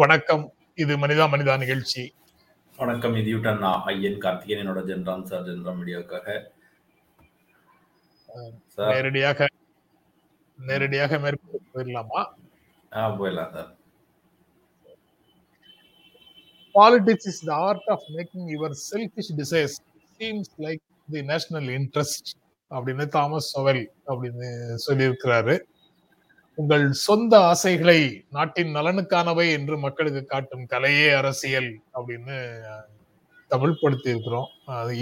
வணக்கம். இது மனிதா மனிதா நிகழ்ச்சி. வணக்கம் இதுயுடன் நான் ஐயன் கார்த்திகேயன் என்னோட ஜென்ராம் சார் ஜென்ராம் மீடியாவுக்காக. நேரடியாக நேரடியாக மேற்கொண்டு போயிடலாமா? ஆ போயிடலாம் sir. Politics is the art of making your selfish desires seems like the national interest அப்படின்னு தாமஸ் சோவெல் அப்படின்னு சொல்லியிருக்கிறாரு. உங்கள் சொந்த ஆசைகளை நாட்டின் நலனுக்கானவை என்று மக்களுக்கு காட்டும் கலையே அரசியல் அப்படின்னு தமிழ் படுத்தி இருக்கிறோம்.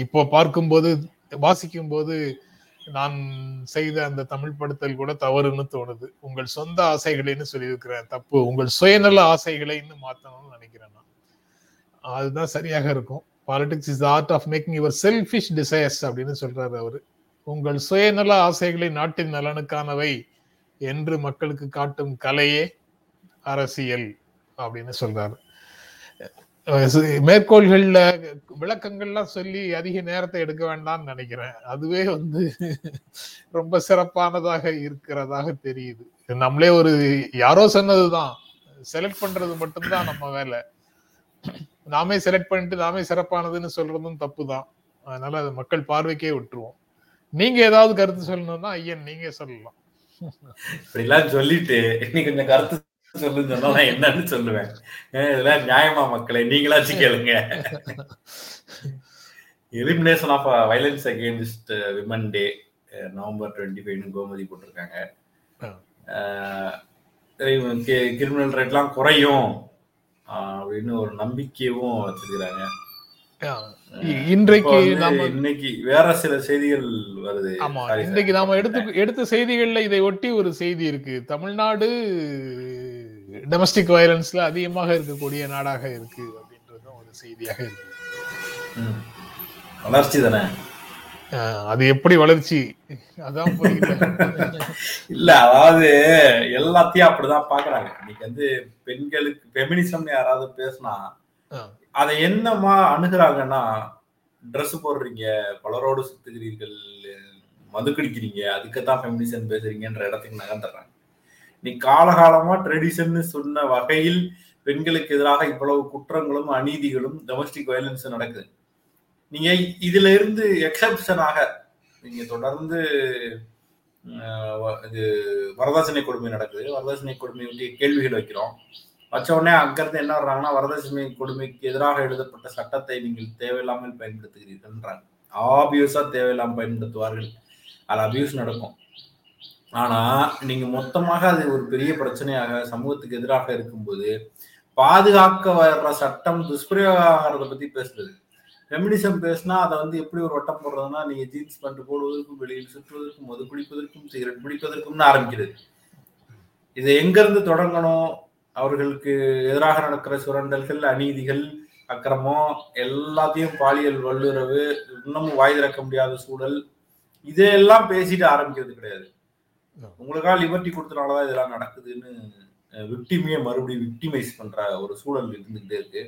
இப்போ பார்க்கும்போது வாசிக்கும் போது நான் செய்த அந்த தமிழ் படுத்தல் கூட தவறுன்னு தோணுது. உங்கள் சொந்த ஆசைகளைன்னு சொல்லியிருக்கிறேன் தப்பு உங்கள் சுயநல ஆசைகளைன்னு மாத்தணும்னு நினைக்கிறேன் நான். அதுதான் சரியாக இருக்கும். Politics is art of making your selfish desires அப்படின்னு சொல்றாரு அவரு. உங்கள் சுயநல ஆசைகளை நாட்டின் நலனுக்கானவை என்று மக்களுக்கு காட்டும் கலையே அரசியல் அப்படின்னு சொல்றாரு. மேற்கோள்கள்ல விளக்கங்கள்லாம் சொல்லி அதிக நேரத்தை எடுக்க வேண்டாம்னு நினைக்கிறேன். அதுவே வந்து ரொம்ப சிறப்பானதாக இருக்கிறதாக தெரியுது. நம்மளே ஒரு யாரோ சொன்னதுதான். செலக்ட் பண்றது மட்டும்தான் நம்ம வேலை. நாமே செலக்ட் பண்ணிட்டு நாமே சிறப்பானதுன்னு சொல்றதும் தப்பு தான் அதனால அது மக்கள் பார்வைக்கே விட்டுருவோம். நீங்க ஏதாவது கருத்து சொல்லணும்னா ஐயன் நீங்க சொல்லலாம். இப்படிலாம் சொல்லிட்டு நீ கொஞ்சம் கருத்து சொல்லுன்னு சொன்னா நான் என்னன்னு சொல்லுவேன். இதெல்லாம் நியாயமா மக்களை? நீங்களாச்சும் கேளுங்க. Elimination of violence against women day November twenty ஃபைவ்னு கோமதி போட்டிருக்காங்க. கிரிமினல் ரேட்லாம் குறையும் அப்படின்னு ஒரு நம்பிக்கையும் வச்சிருக்கிறாங்க. இன்றைக்கு நாம இன்னைக்கு வேற சில செய்திகள் வருது ஆமா இன்றைக்கு நாம எடுத்து எடுத்த செய்திகள்ல இதை ஒட்டி ஒரு செய்தி இருக்கு. தமிழ்நாடு டொமஸ்டிக் வயலன்ஸ்ல அதிகமாக இருக்கக்கூடிய நாடாக இருக்கு அப்படின்றதும் ஒரு செய்தியாக இருக்கு. வளர்ச்சி தானே? அது எப்படி வளர்ச்சி? அதான் இல்ல அதாவது எல்லாத்தையும் அப்படிதான் பாக்குறாங்க இன்னைக்கு வந்து பெண்களுக்கு பெமினிசம் யாராவது பேசினா அதை என்னமா அணுகிறாங்கன்னா ட்ரெஸ் போடுறீங்க பலரோடு சுத்துகிறீர்கள் மது குடிக்கிறீங்க அதுக்குதான் ஃபெமினிசன் பேசுறீங்கன்ற இடத்துக்கு நகர்ந்துடுறாங்க. நீ காலகாலமா ட்ரெடிஷன் சொன்ன வகையில் பெண்களுக்கு எதிராக இவ்வளவு குற்றங்களும் அநீதிகளும் டொமஸ்டிக் வயலன்ஸும் நடக்குது. நீங்க இதுல இருந்து எக்ஸப்ஷனாக நீங்க தொடர்ந்து இது வரதட்சணை கொடுமை நடக்குது. வரதட்சணை கொடுமை வந்து கேள்விகள் வைக்கிறோம். வச்ச உடனே அங்கிருந்து என்ன வர்றாங்கன்னா வரதட்சணை கொடுமைக்கு எதிராக எழுதப்பட்ட சட்டத்தை நீங்கள் தேவையில்லாமல் பயன்படுத்துகிறீர்கள்ன்றாங்க. ஆபியூஸா தேவையில்லாமல் பயன்படுத்துவார்கள். அது அபியூஸ் நடக்கும். ஆனா நீங்க மொத்தமாக அது ஒரு பெரிய பிரச்சனையாக சமூகத்துக்கு எதிராக இருக்கும்போது பாதுகாக்க வர்ற சட்டம் துஷ்பிரயோகம் ஆகிறத பத்தி பேசுறது. ஃபெமினிசம் பேசினா அதை வந்து எப்படி ஒரு வட்டம் போடுறதுன்னா நீங்க ஜீன்ஸ் பண்ணிட்டு போடுவதற்கும் வெளியில் சுற்றுவதற்கும் மது குடிப்பதற்கும் சிகரெட் பிடிப்பதற்கும்னு ஆரம்பிக்கிறது. இதை எங்கேருந்து தொடங்கணும்? அவர்களுக்கு எதிராக நடக்கிற சுரண்டல்கள் அநீதிகள் அக்கிரமம் எல்லாத்தையும் பாலியல் வல்லுறவு இன்னமும் வாய் திறக்க முடியாத சூழல் இதையெல்லாம் பேசிட்டு ஆரம்பிக்கிறது கிடையாது. உங்களுக்காக லிபர்ட்டி கொடுத்தனாலதான் இதெல்லாம் நடக்குதுன்னு விக்டிமையை மறுபடியும் விக்டிமைஸ் பண்ற ஒரு சூழல் இருந்துகிட்டே இருக்கு.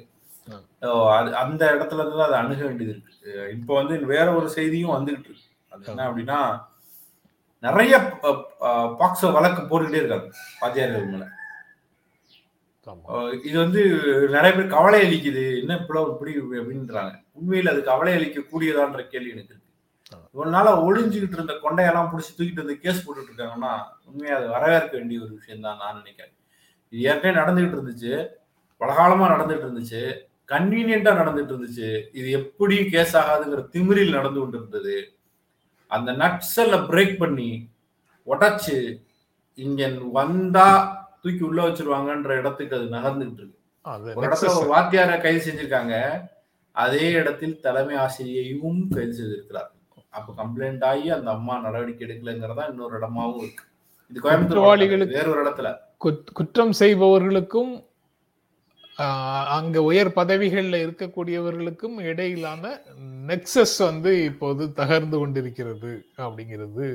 அது அந்த இடத்துல இருந்து அதை அணுக வேண்டியது இருக்கு. இப்போ வந்து வேற ஒரு செய்தியும் வந்துகிட்டு இருக்கு. அது என்ன அப்படின்னா நிறைய பாக்ஸோ வழக்கு போட்டுக்கிட்டே இருக்காங்க. பாத்தியார்கள் மேல. இது வந்து நிறைய பேர் கவலை அளிக்குது. என்ன இப்படி இப்படி அப்படின்றாங்க. உண்மையில் அது கவலை அளிக்க கூடியதான்ற கேள்வி எனக்கு இருக்கு. இவ்வளவு நாள ஒளிஞ்சுக்கிட்டு இருந்த கொண்டையெல்லாம் பிடிச்சி தூக்கிட்டு வந்து கேஸ் போட்டுட்டு இருக்காங்கன்னா உண்மையா அது வரவேற்க வேண்டிய ஒரு விஷயம் தான் நான் நினைக்கிறேன். இது ஏற்கனவே நடந்துகிட்டு இருந்துச்சு. பலகாலமா நடந்துட்டு இருந்துச்சு. கன்வீனியன்டா நடந்துட்டு இருந்துச்சு. இது எப்படி கேஸ் ஆகாதுங்கிற திமிரில் நடந்து கொண்டு இருந்தது அந்த நட்ஸல்ல பிரேக் பண்ணி உடச்சு இங்க வந்தா தூக்கி உள்ள வச்சிருவாங்கன்ற இடத்துக்கு அது நகர்ந்துகிட்டு இருக்கு. ஒரு இடத்துல ஒரு வாத்தியார கைது செஞ்சிருக்காங்க அதே இடத்தில் தலைமை ஆசிரியையும் கைது செய்திருக்கிறார். அப்ப கம்ப்ளைண்ட் ஆகி அந்த அம்மா நடவடிக்கை எடுக்கலைங்கிறதா இன்னொரு இடமாவும் இருக்கு. இது கோயம்புத்தூர் வேற ஒரு இடத்துல. குற்றம் செய்பவர்களுக்கும் அங்க உயர் பதவிகள்ல இருக்கக்கூடியவர்களுக்கும் இடையிலான நெக்சஸ் வந்து இப்போது தகர்ந்து கொண்டிருக்கிறது அப்படிங்கிறது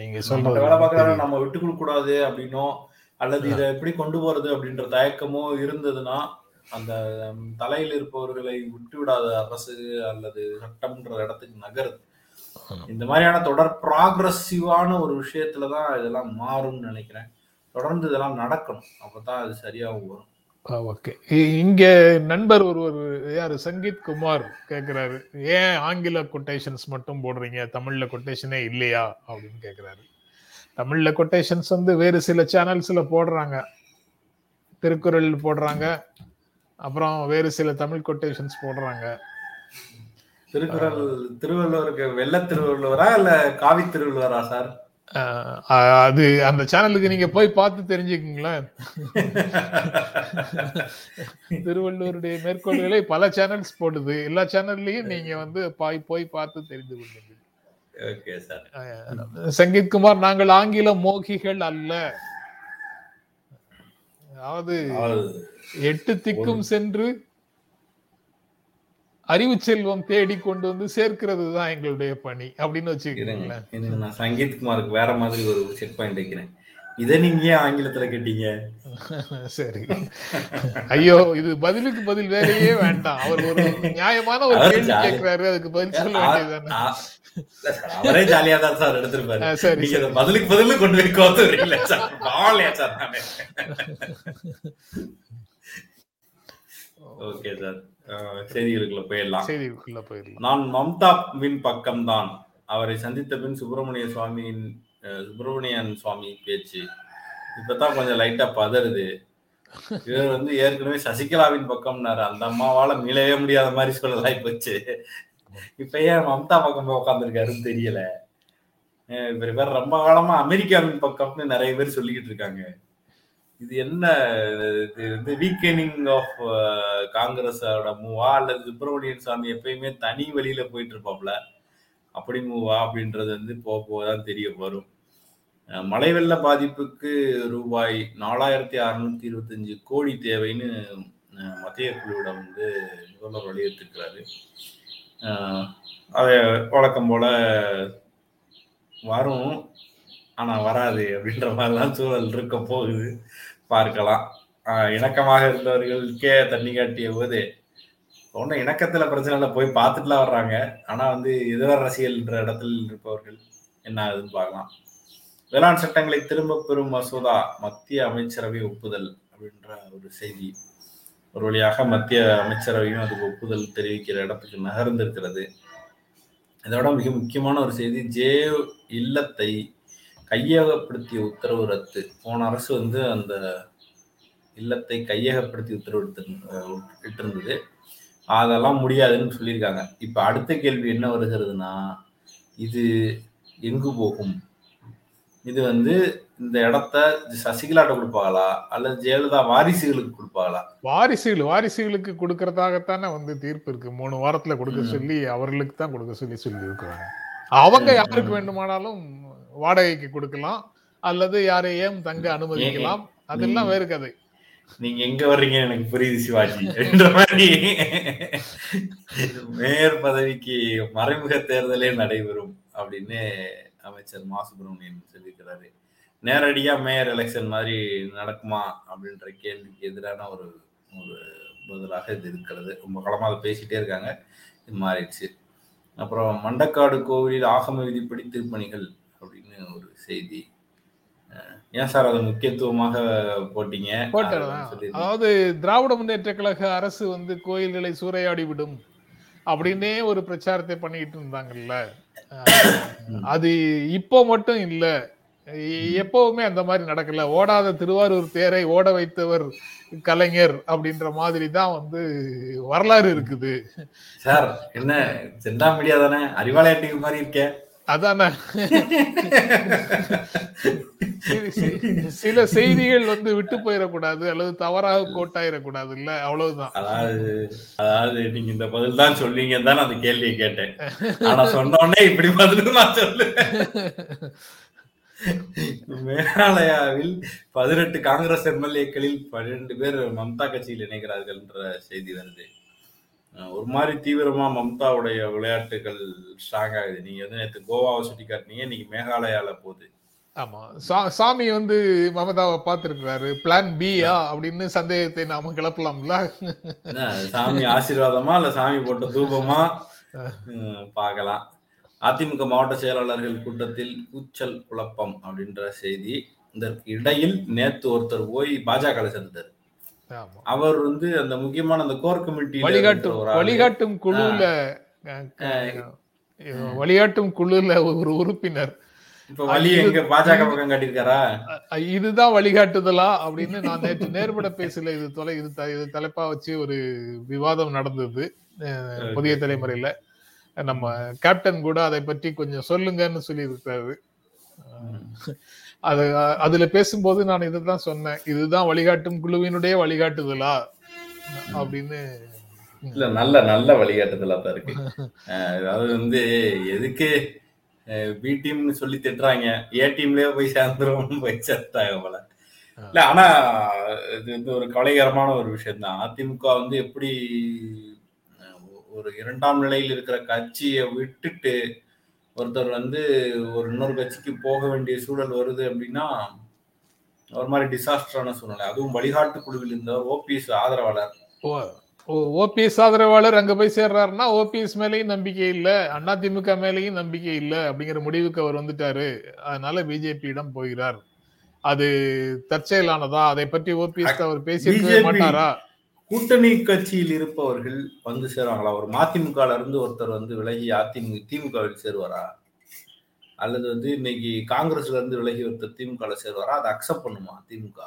நீங்க சொல்றது வேலை பார்க்கறாங்க நம்ம விட்டு கொடுக்க கூடாது அப்படின்னும் அல்லது இதை எப்படி கொண்டு போறது அப்படின்ற தயக்கமோ இருந்ததுன்னா அந்த தலையில் இருப்பவர்களை விட்டு விடாத அரசு அல்லது சட்டம்ன்ற இடத்துக்கு நகருது. இந்த மாதிரியான தொடர் ப்ராக்ரஸிவான ஒரு விஷயத்துலதான் இதெல்லாம் மாறும்னு நினைக்கிறேன். தொடர்ந்து இதெல்லாம் நடக்கணும். அப்பதான் அது சரியாகவும் வரும். ஓகே. இங்க நண்பர் ஒருவர் யாரு? சங்கீத் குமார் கேக்குறாரு. ஏன் ஆங்கில கொட்டேஷன்ஸ் மட்டும் போடுறீங்க? தமிழ்ல கொட்டேஷனே இல்லையா? அப்படின்னு கேக்குறாரு. தமிழ்ல கொட்டேஷன்ஸ் வந்து வேறு சில சேனல்ஸ்ல போடுறாங்க. திருக்குறள் போடுறாங்க. அப்புறம் வேறு சில தமிழ் கொட்டேஷன்ஸ் போடுறாங்க. திருக்குறள் திருவள்ளுவருக்கு வெள்ள திருவள்ளுவரா இல்ல காவி திருவள்ளுவரா சார்? அது அந்த சேனலுக்கு நீங்க போய் பார்த்து தெரிஞ்சுக்கீங்களேன் திருவள்ளுவருடைய மேற்கோள்களை பல சேனல்ஸ் போடுது. எல்லா சேனல்லையும் நீங்க வந்து பாய் பார்த்து தெரிந்து கொள்ளுங்க. சங்கீத் குமார் நாங்கள் ஆங்கில மோகிகள் அல்ல. அதாவது எட்டு திக்கும் சென்று அறிவு செல்வம் தேடி கொண்டு வந்து சேர்க்கிறது தான் எங்களுடைய பணி. அப்படின்னு நான் சங்கீத் குமாருக்கு வேற மாதிரி ஒரு செக் பாயிண்ட் வைக்கிறேன். இதை நீங்க ஏன் ஆங்கிலத்துல கேட்டீங்க? சரி. ஐயோ இது பதிலுக்கு பதில் வேலையே வேண்டாம். அவர் ஒரு நியாயமான ஒரு கேள்வி கேட்கிறாரு அதுக்கு பதில் சொல்ல வேண்டியதுதானே? அவரே ஜாலியா தான் சார் எடுத்திருப்பாரு. சரி நீங்க பதிலுக்கு பதிலு கொண்டு போய் கோத்துறீங்களா சார். பாவலையா சார் நானு. Okay sir. செய்திகளுக்குள்ள போயிடலாம். செய்திக்குள்ள போயிடலாம். நான் மம்தாவின் பக்கம்தான். அவரை சந்தித்த பின் சுப்பிரமணிய சுவாமியின் சுப்பிரமணியன் சுவாமி பேச்சு. இப்பதான் கொஞ்சம் லைட்டா பதறுது. இவர் வந்து ஏற்கனவே சசிகலாவின் பக்கம்னாரு. அந்த அம்மாவால மீளவே முடியாத மாதிரி சொல்லலாம் போச்சு இப்ப ஏன் மம்தா பக்கம் உட்காந்துருக்காருன்னு தெரியல. இவர் பேர் ரொம்ப காலமா அமெரிக்காவின் பக்கம்னு நிறைய பேர் சொல்லிக்கிட்டு இருக்காங்க. இது என்ன இது வந்து வீக்கெனிங் ஆஃப் காங்கிரஸோட மூவா அல்லது சுப்பிரமணியன் சாமி எப்பயுமே தனி வழியில போயிட்டு இருப்பாப்ல. அப்படி மூவா அப்படின்றது வந்து போக போகதான் தெரிய வரும். மழை வெள்ள பாதிப்புக்கு ரூபாய் நாலாயிரத்தி அறுநூத்தி இருபத்தஞ்சு கோடி தேவைன்னு மத்திய குழுவிடம் வந்து முதல்வர் வலியுறுத்திருக்கிறாரு. அதை வழக்கம் போல வரும். ஆனால் வராது அப்படின்ற மாதிரிலாம் சூழல் இருக்க போகுது. பார்க்கலாம். இணக்கமாக இருந்தவர்களுக்கே தண்ணி காட்டிய போது ஒன்றும் இணக்கத்தில் பிரச்சனை இல்லை போய் பார்த்துட்டுலாம் வர்றாங்க. ஆனால் வந்து எதிர அரசியல்ன்ற இடத்தில் இருப்பவர்கள் என்ன ஆகுதுன்னு பார்க்கலாம். வேளாண் சட்டங்களை திரும்ப பெறும் மசோதா மத்திய அமைச்சரவை ஒப்புதல் அப்படின்ற ஒரு செய்தி. ஒரு வழியாக மத்திய அமைச்சரவையும் அதுக்கு ஒப்புதல் தெரிவிக்கிற இடத்துக்கு நகர்ந்திருக்கிறது. இதோட மிக முக்கியமான ஒரு செய்தி ஜே இல்லத்தை கையகப்படுத்திய உத்தரவு ரத்து. போன அரசு வந்து அந்த இல்லத்தை கையகப்படுத்தி உத்தரவு இட்டிருந்தது. அதெல்லாம் முடியாதுன்னு சொல்லியிருக்காங்க. இப்போ அடுத்த கேள்வி என்ன வருகிறதுனா இது எங்கு போகும்? இது வந்து இந்த இடத்த சசிகலாட்ட கொடுப்பாங்களா? அல்லது ஜெயலலிதா வாரிசுகளுக்கு கொடுப்பாங்களா? வாரிசுகள் வாரிசுகளுக்கு கொடுக்கறதாகத்தானே வந்து தீர்ப்பு இருக்கு. மூணு வாரத்துல கொடுக்க. சொல்லி அவர்களுக்கு தான் கொடுக்க சொல்லி சொல்லி இருக்கிறாங்க அவங்க யாருக்கு. வேண்டுமானாலும் வாடகைக்கு கொடுக்கலாம். அல்லது யாரையும் தங்க அனுமதிக்கலாம். அதெல்லாம். வேறு கதை. நீங்க எங்க வர்றீங்க? எனக்கு புரியுது சிவாஜி என்ற மாதிரி. மேயர் பதவிக்கு மறைமுக தேர்தலே நடைபெறும் அப்படின்னு அமைச்சர் மா சுப்பிரமணியன் சொல்லியிருக்கிறாரு. நேரடியா மேயர் எலெக்ஷன் மாதிரி நடக்குமா அப்படின்ற கேள்விக்கு எதிரான ஒரு ஒரு பதிலாக இது இருக்கிறது. ரொம்ப காலமா அதை பேசிட்டே இருக்காங்க. இது மாறிடுச்சு. அப்புறம் மண்டக்காடு கோவிலில் ஆகம விதிப்படி திருப்பணிகள் அப்படின்னு ஒரு செய்தி. ஏன் சார் அதை முக்கியத்துவமாக போட்டீங்க. அதாவது திராவிட முன்னேற்ற கழக அரசு வந்து கோயில்களை சூறையாடி விடும் அப்படின்னே ஒரு பிரச்சாரத்தை பண்ணிட்டு இருந்தாங்கல்ல. அது இப்போ மட்டும் இல்ல. எப்பவுமே அந்த மாதிரி நடக்கல. ஓடாத திருவாரூர் தேரை ஓட வைத்தவர் கலைஞர் அப்படின்ற மாதிரி தான் வந்து வரலாறு இருக்குது. சார் என்ன சென்டா மீடியா தானே? அறிவாலய டிவி மாதிரி இருக்கேன் அதானே சில செய்திகள் வந்து விட்டு போயிடக்கூடாது அல்லது தவறாக கோட்டாயிடக்கூடாது இல்ல அவ்வளவுதான். அதாவது அதாவது நீங்க இந்த பதில் தான் சொல்வீங்கன்னு தான் அந்த கேள்வியை கேட்டேன். ஆனா சொன்ன உடனே இப்படி பதில் நான் சொல்லுவேன் மேகாலயாவில் பதினெட்டு காங்கிரஸ் எம்எல்ஏக்களில் பன்னிரண்டு பேர் மம்தா கட்சியில் இணைகிறார்கள் என்ற செய்தி வருது. ஒரு மாதிரி தீவிரமா மம்தாவுடைய விளையாட்டுகள் ஸ்ட்ராங் ஆகுது. நீங்க வந்து நேற்று கோவாவை சுட்டி காட்டினீங்க இன்னைக்கு மேகாலயால போகுது. ஆமா. சா- சாமி வந்து மமதாவை பார்த்திருக்கிறாரு. பிளான் பியா அப்படின்னு சந்தேகத்தை நாம கிளப்பலாம்ல? சாமி ஆசீர்வாதமா இல்ல சாமி போட்ட தூபமா? பார்க்கலாம். அதிமுக மாவட்ட செயலாளர்கள் கூட்டத்தில் கூச்சல் குழப்பம் அப்படின்ற செய்தி. இதற்கு இடையில் நேத்து ஒருத்தர் போய் பாஜக சேர்ந்தார். அவர் வந்து அந்த முக்கியமான அந்த கோர் கமிட்டியில வழிகாட்டும். வழிகாட்டும் குழுல வழிகாட்டும் குழுல ஒரு உறுப்பினர். இதுதான் வழிகாட்டுதலா அப்படின்னு நான் நேற்று நேர்பட பேசல. இது தொலை இது இது தலைப்பா வச்சு ஒரு விவாதம் நடந்தது புதிய தலைமுறையில. நம்ம கேப்டன் கூட அதை பற்றி கொஞ்சம் சொல்லுங்கன்னு சொல்லி இருக்காரு அது அதுல பேசும்போது நான் இதுதான் சொன்னேன். இதுதான் வழிகாட்டும் குழுவினுடைய வழிகாட்டுதலா? அப்படின்னு. இல்ல நல்ல நல்ல வழிகாட்டுதலா தான் இருக்கு. அதாவது வந்து எதுக்கு பி டீம்னு சொல்லி திட்டுறாங்க. ஏ டீம்லயே போய் சேர்ந்துரும் போய் சேர்த்தாங்க போல. இல்ல ஆனா இது வந்து ஒரு கவலைகரமான ஒரு விஷயம் தான் அதிமுக வந்து எப்படி ஒரு இரண்டாம் நிலையில் இருக்கிற கட்சியை விட்டுட்டு ஒருத்தர் வந்து ஒரு இன்னொரு கட்சிக்கு போக வேண்டிய சூழல் வருது அப்படின்னா ஒரு மாதிரி டிசாஸ்டரான சூழ்நிலை. அதுவும் வழிகாட்டு குழுவில் இருந்தவர் ஓபிஎஸ் ஆதரவாளர். ஓபிஎஸ் ஆதரவாளர் அங்க போய் சேர்றாருன்னா ஓபிஎஸ் மேலேயும் நம்பிக்கை இல்ல அதிமுக மேலேயும் நம்பிக்கை இல்ல அப்படிங்கிற முடிவுக்கு அவர் வந்துட்டாரு. அதனால பிஜேபியிடம் போகிறார். அது தற்செயலானதா? அதை பற்றி ஓபிஎஸ் அவர் பேசியிருக்கவே BJP மாட்டாரா? கூட்டணி கட்சியில் இருப்பவர்கள் வந்து சேருவாங்களா? ஒரு மதிமுகல இருந்து ஒருத்தர் வந்து விலகி அதிமுக திமுகவில் சேருவாரா? அல்லது வந்து இன்னைக்கு காங்கிரஸ்ல இருந்து விலகி ஒருத்தர் திமுகவில் சேருவாரா? அதை அக்செப்ட் பண்ணுமா திமுக?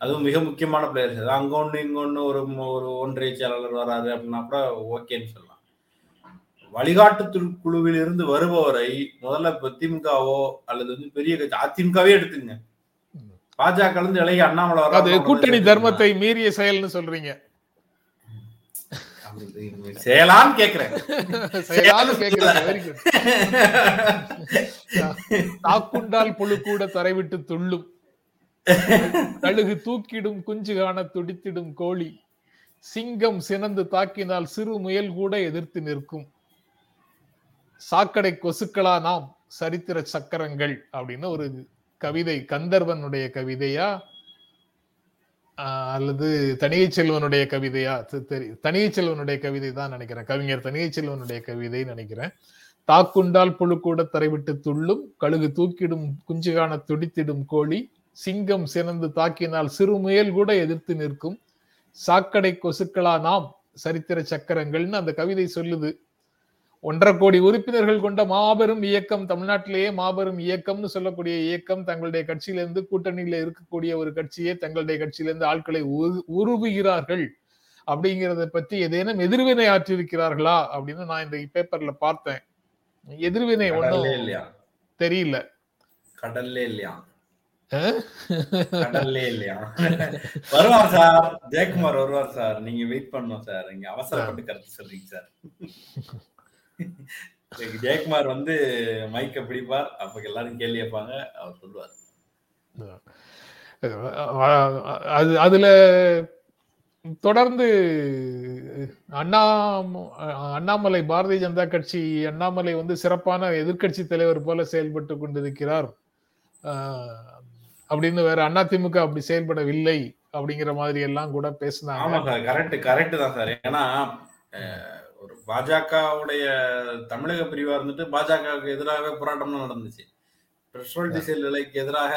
அதுவும் மிக முக்கியமான பிளேயர்ஸ் அங்க ஒண்ணு இங்க ஒண்ணு ஒரு ஒரு ஒன்றிய செயலாளர் வராரு அப்படின்னா கூட ஓகேன்னு சொல்லலாம். வழிகாட்டு குழுவில் இருந்து வருபவரை முதல்ல இப்ப திமுகவோ அல்லது வந்து பெரிய கட்சி அதிமுகவே எடுத்துங்க பாஜக விலகி அண்ணாமலை அது கூட்டணி? தர்மத்தை மீறிய செயல்னு சொல்றீங்க. கேக்குறேன். செயலான்னு குட் தாக்குண்டால் புழு கூட தரைவிட்டு துள்ளும். கழுகு தூக்கிடும் குஞ்சு காண துடித்திடும் கோழி. சிங்கம் சினந்து தாக்கினால் சிறு முயல் கூட எதிர்த்து நிற்கும். சாக்கடை கொசுக்களா நாம் சரித்திர சக்கரங்கள் அப்படின்னு ஒரு கவிதை கந்தர்வனுடைய கவிதையா? அல்லது தனியை செல்வனுடைய கவிதையா? தெ- தனியை செல்வனுடைய கவிதை தான் நினைக்கிறேன். கவிஞர் தனியை செல்வனுடைய கவிதை நினைக்கிறேன். தாக்குண்டால் புழு கூட தரைவிட்டு துள்ளும் கழுகு தூக்கிடும் குஞ்சு காண துடித்திடும் கோழி சிங்கம் சினந்து தாக்கினால் சிறு முயல் கூட எதிர்த்து நிற்கும் சாக்கடை கொசுக்களா நாம்? சரித்திர சக்கரங்கள்னு அந்த கவிதை சொல்லுது. ஒன்றரை கோடி உறுப்பினர்கள் கொண்ட மாபெரும் இயக்கம் தமிழ்நாட்டிலேயே மாபெரும் இயக்கம்னு சொல்லக்கூடிய இயக்கம் தங்களுடைய கட்சியிலிருந்து கூட்டணியில இருக்கக்கூடிய ஒரு கட்சியே தங்களுடைய கட்சியிலிருந்து ஆட்களை உரு- உருவுகிறார்கள் அப்படிங்கிறத பத்தி ஏதேனும் எதிர்வினை ஆற்றிருக்கிறார்களா அப்படின்னு நான் இந்த பேப்பர்ல பார்த்தேன். எதிர்வினை ஒன்றும் இல்லையா? தெரியல. கடல்லே இல்லையா? கடல்லே இல்லையா? வருவார் சார் ஜெயக்குமார் வருவார் சார். நீங்க வெயிட் பண்ணணும் சார். நீங்க அவசரப்பட்டு கருத்து சொல்றீங்க சார். ஜெயக்குமார் வந்து மைக்க பிடிப்பார். அப்ப எல்லாரும் கேள்வி கேட்பாங்க. அவர் சொல்லுவார். அது அதுல தொடர்ந்து அண்ணா அண்ணாமலை பாரதிய ஜனதா கட்சி அண்ணாமலை வந்து சிறப்பான எதிர்க்கட்சி தலைவர் போல செயல்பட்டு கொண்டிருக்கிறார். அப்படின்னு வேற அதிமுக அப்படி செயல்படவில்லை அப்படிங்கிற மாதிரி எல்லாம் கூட ஆமா பேசினாங்க சார். கரெக்ட் கரெக்ட் தான் சார். ஏன்னா ஒரு பாஜகவுடைய தமிழக பிரிவா இருந்துட்டு பாஜகவுக்கு எதிராக போராட்டம்லாம் நடந்துச்சு. பெட்ரோல் டீசல் விலைக்கு எதிராக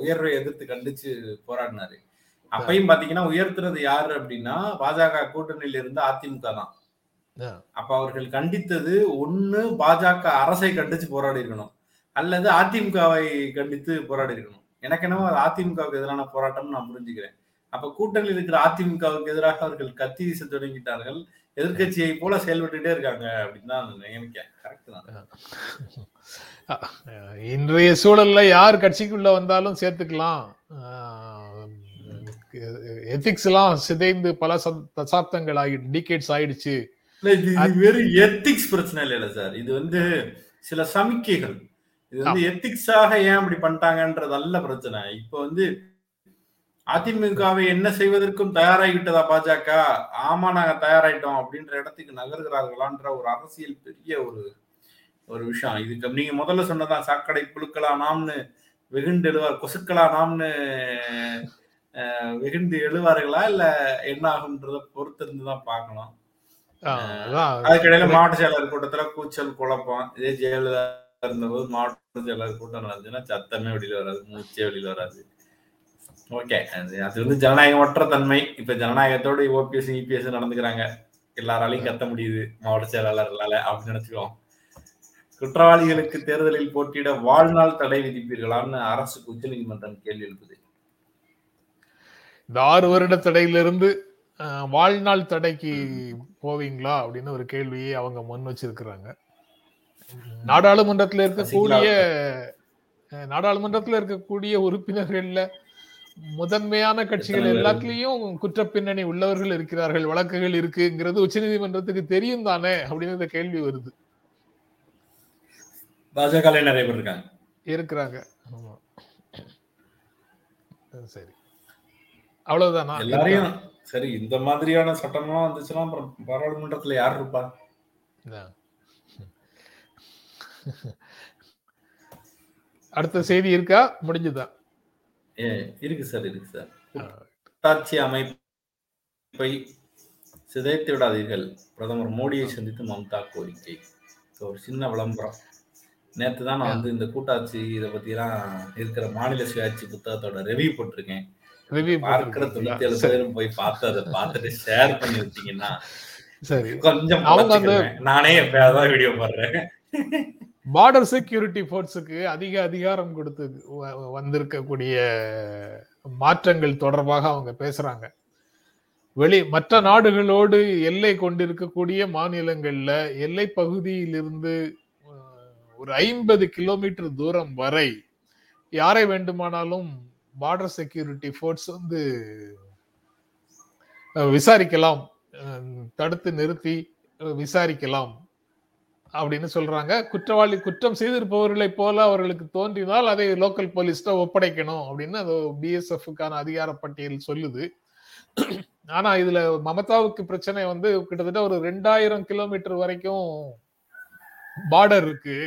உயர்வை எதிர்த்து கண்டிச்சு போராடினாரு. அப்பயும் பாத்தீங்கன்னா உயர்த்துறது யாரு அப்படின்னா பாஜக கூட்டணியில இருந்த அதிமுக தான். அப்ப அவர்கள் கண்டித்தது ஒண்ணு பாஜக அரசை கண்டிச்சு போராடி இருக்கணும். அல்லது அதிமுகவை கண்டித்து போராடி இருக்கணும். எனக்கு என்னவோ அது அதிமுகவுக்கு எதிரான போராட்டம்னு நான் புரிஞ்சுக்கிறேன். அப்ப கூட்டணியில் இருக்கிற அதிமுகவுக்கு எதிராக அவர்கள் கத்தி வீச தொடங்கிட்டார்கள். எதிர்க்கட்சியை போல செயல்பட்டுட்டே இருக்காங்க அப்படின்னு தான் கரெக்ட் அஹ் இன்றைய சூழல்ல யார் கட்சிக்குள்ள வந்தாலும் சேர்த்துக்கலாம். எத்திக்ஸ் எல்லாம் சிதைந்து பல தசாப்தங்கள் ஆகிடு டிகேட்ஸ் ஆயிடுச்சு. வெறும் எத்திக்ஸ் பிரச்சனை இல்ல சார். இது வந்து சில சமிக்கைகள். இது வந்து எத்திக்ஸாக ஏன் இப்படி பண்ணிட்டாங்கன்றது அல்ல பிரச்சனை. இப்ப வந்து அதிமுகவை என்ன செய்வதற்கும் தயாராகிட்டதா பாஜக? ஆமா நாங்க தயாராயிட்டோம் அப்படின்ற இடத்துக்கு நகர்கிறார்களான்ற ஒரு அரசியல் பெரிய ஒரு ஒரு விஷயம். இதுக்கு நீங்க முதல்ல சொன்னதான் சாக்கடை புழுக்களா நாம்னு வெகுண்டு எழுவார் கொசுக்களா நாம்னு அஹ், வெகுண்டு எழுவார்களா? இல்ல என்ன ஆகுன்றத பொறுத்து இருந்துதான் பார்க்கணும் அதுக்கிடையில மாவட்ட செயலர் கூட்டத்துல கூச்சல் குழப்பம். இதே ஜெயலலிதா இருந்தபோது மாவட்ட செயலர் கூட்டம் நடந்துச்சுன்னா சத்தமே வெளியில வராது மூச்சே வெளியில வராது. ஓகே அது வந்து ஜனநாயகமற்ற தன்மை. இப்ப ஜனநாயகத்தோட ஓபிஎஸ் இபிஎஸ் நடந்துக்கிறாங்க. எல்லாராலையும் கத்த முடியுது. மாவட்ட செயலாளர்களால அப்படின்னு நினைச்சுக்கோம் குற்றவாளிகளுக்கு தேர்தலில் போட்டியிட வாழ்நாள் தடை விதிப்பீர்களான்னு அரசுக்கு உச்சநீதிமன்றம் கேள்வி எழுப்புது. இந்த ஆறு வருட தடையிலிருந்து வாழ்நாள் தடைக்கு போவீங்களா அப்படின்னு ஒரு கேள்வியை அவங்க முன் வச்சிருக்கிறாங்க. நாடாளுமன்றத்தில் இருக்கக்கூடிய நாடாளுமன்றத்தில் இருக்கக்கூடிய உறுப்பினர்கள்ல முதன்மையான கட்சிகள்? எல்லாத்துலயும் குற்ற பின்னணி உள்ளவர்கள் இருக்கிறார்கள் வழக்குகள் இருக்குங்கிறது உச்சநீதிமன்றத்துக்கு தெரியும் தானே அப்படின்னு இந்த கேள்வி வருது. பாஜக நிறைய பேர் இருக்காங்க. இருக்கிறாங்க. ஆமா. சரி. அவ்வளவுதானா? எல்லாரையும் சரி இந்த மாதிரியான சட்டம்லாம் வந்துச்சுன்னா அப்புறம் பாராளுமன்றத்துல யார் இருப்பா. அடுத்த செய்தி இருக்கா? முடிஞ்சுதா? ஏ இருக்கு சார் இருக்கு சார். கூட்டாட்சி அமைப்பை சிதைத்து விடாதீர்கள். பிரதமர் மோடியை சந்தித்து மம்தா கோரிக்கை. So, ஒரு சின்ன விளம்பரம். நேத்து தான் நான் வந்து இந்த கூட்டாட்சி இதை பத்திலாம் இருக்கிற மாநில சுயாட்சி புத்தகத்தோட ரிவ்யூ போட்டிருக்கேன். பார்க்கிற தொண்ணூத்தி ஏழு பேரும் போய் பார்த்து அதை பார்த்துட்டு ஷேர் பண்ணி விட்டீங்கன்னா சரி. கொஞ்சம். நானே வீடியோ போடுறேன். பார்டர் செக்யூரிட்டி ஃபோர்ஸுக்கு அதிக அதிகாரம் கொடுத்து வ- வந்திருக்கக்கூடிய மாற்றங்கள் தொடர்பாக அவங்க பேசுறாங்க. வெளி மற்ற நாடுகளோடு எல்லை கொண்டிருக்கக்கூடிய மாநிலங்கள்ல எல்லை பகுதியிலிருந்து ஒரு ஐம்பது கிலோமீட்டர் தூரம் வரை யாரை வேண்டுமானாலும் பார்டர் செக்யூரிட்டி ஃபோர்ஸ் வந்து விசாரிக்கலாம். தடுத்து நிறுத்தி விசாரிக்கலாம். அப்படின்னு சொல்றாங்க. குற்றவாளி குற்றம் செய்திருப்பவர்களை போல அவர்களுக்கு தோன்றினால் அதை லோக்கல் போலீஸ்ட ஒப்படைக்கணும் அப்படின்னு அது பிஎஸ்எஃப்கான அதிகார பட்டியல் சொல்லுது. ஆனா இதுல மமதாவுக்கு பிரச்சனை வந்து கிட்டத்தட்ட ஒரு ரெண்டாயிரம் கிலோமீட்டர் வரைக்கும் பார்டர் இருக்கு.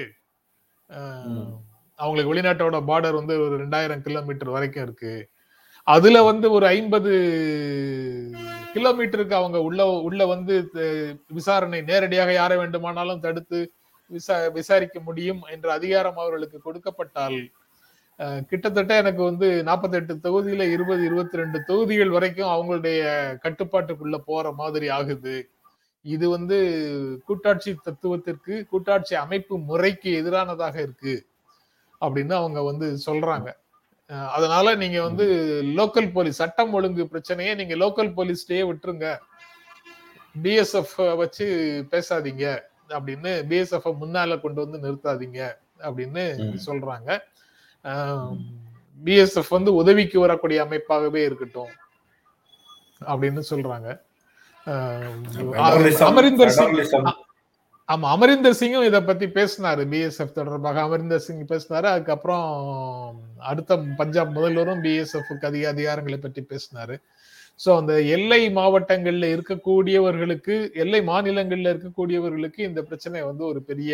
அவங்களுக்கு வெளிநாட்டோட பார்டர் வந்து ஒரு ரெண்டாயிரம் கிலோமீட்டர் வரைக்கும் இருக்கு. அதுல வந்து ஒரு ஐம்பது கிலோமீட்டருக்கு அவங்க உள்ள உள்ள வந்து விசாரணை நேரடியாக யாரை வேண்டுமானாலும் தடுத்து விசா விசாரிக்க முடியும் என்ற அதிகாரம் அவர்களுக்கு கொடுக்கப்பட்டால் கிட்டத்தட்ட எனக்கு வந்து 48 தொகுதியில இருபது இருபத்தி ரெண்டு தொகுதிகள் வரைக்கும் அவங்களுடைய கட்டுப்பாட்டுக்குள்ள போற மாதிரி ஆகுது. இது வந்து கூட்டாட்சி தத்துவத்திற்கு கூட்டாட்சி அமைப்பு முறைக்கு எதிரானதாக இருக்கு அப்படின்னு அவங்க வந்து சொல்றாங்க. அதனால நீங்க வந்து லோக்கல் போலீஸ் சட்டம் ஒழுங்கு பிரச்சனையை நீங்க லோக்கல் போலீஸ்லயே விட்டுருங்க பிஎஸ்எஃப் வச்சு பேசாதீங்க அப்படின்னு பிஎஸ்எஃப் முன்னால கொண்டு வந்து நிறுத்தாதீங்க அப்படின்னு. சொல்றாங்க பிஎஸ்எஃப் வந்து உதவிக்கு வரக்கூடிய அமைப்பாகவே இருக்கட்டும் அப்படின்னு சொல்றாங்க அமரிந்தர் சிங். ஆமா அமரிந்தர் சிங்கும் இதை பத்தி பேசினாரு பிஎஸ்எஃப் தொடர்பாக. அமரிந்தர் சிங் பேசினாரு அதுக்கப்புறம் அடுத்த பஞ்சாப் முதல்வரும் பிஎஸ்எஃப்க்கு அதிக அதிகாரங்களை பற்றி பேசினாரு. ஸோ அந்த எல்லை மாவட்டங்களில் இருக்கக்கூடியவர்களுக்கு எல்லை மாநிலங்களில் இருக்கக்கூடியவர்களுக்கு இந்த பிரச்சனை வந்து ஒரு பெரிய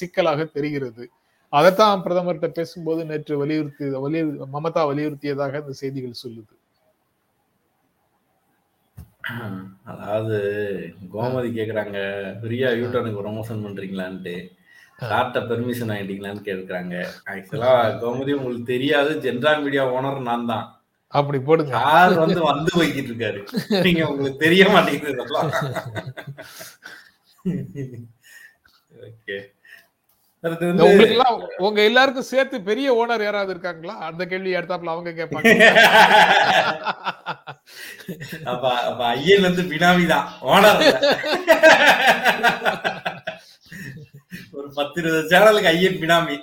சிக்கலாக தெரிகிறது. அதைத்தான் பிரதமர்கிட்ட பேசும்போது நேற்று வலியுறுத்தி வலியுறு மமதா வலியுறுத்தியதாக இந்த செய்திகள் சொல்லுது. அதாவது கோமதி கேக்குறாங்க ஃப்ரீயா யூட்டனுக்கு ப்ரொமோஷன் பண்றீங்களான்ட்டு. சார்ட்ட பெர்மிஷன் ஆயிட்டீங்களான்னு கேக்குறாங்க. ஆக்சுவலா கோமதி உங்களுக்கு தெரியாது ஜென்ரான் மீடியா ஓனர் நான் தான். அப்படி போடுங்க. சார் வந்து வந்து போய்கிட்டு இருக்காரு? நீங்க உங்களுக்கு தெரிய மாட்டேங்குது ஓகே அடுத்து இந்த வந்து உங்களுக்கு எல்லாம் உங்க எல்லாருக்கும் சேர்த்து பெரிய ஓனர் யாராவது இருக்காங்களா? அந்த கேள்வி எடுத்தாப்புல அவங்க கேட்பாங்க. அப்ப அப்ப ஐயன் வந்து பினாமி தான் ஓனர் ஒரு பத்து இருபது சேனலுக்கு ஐயன் பினாமி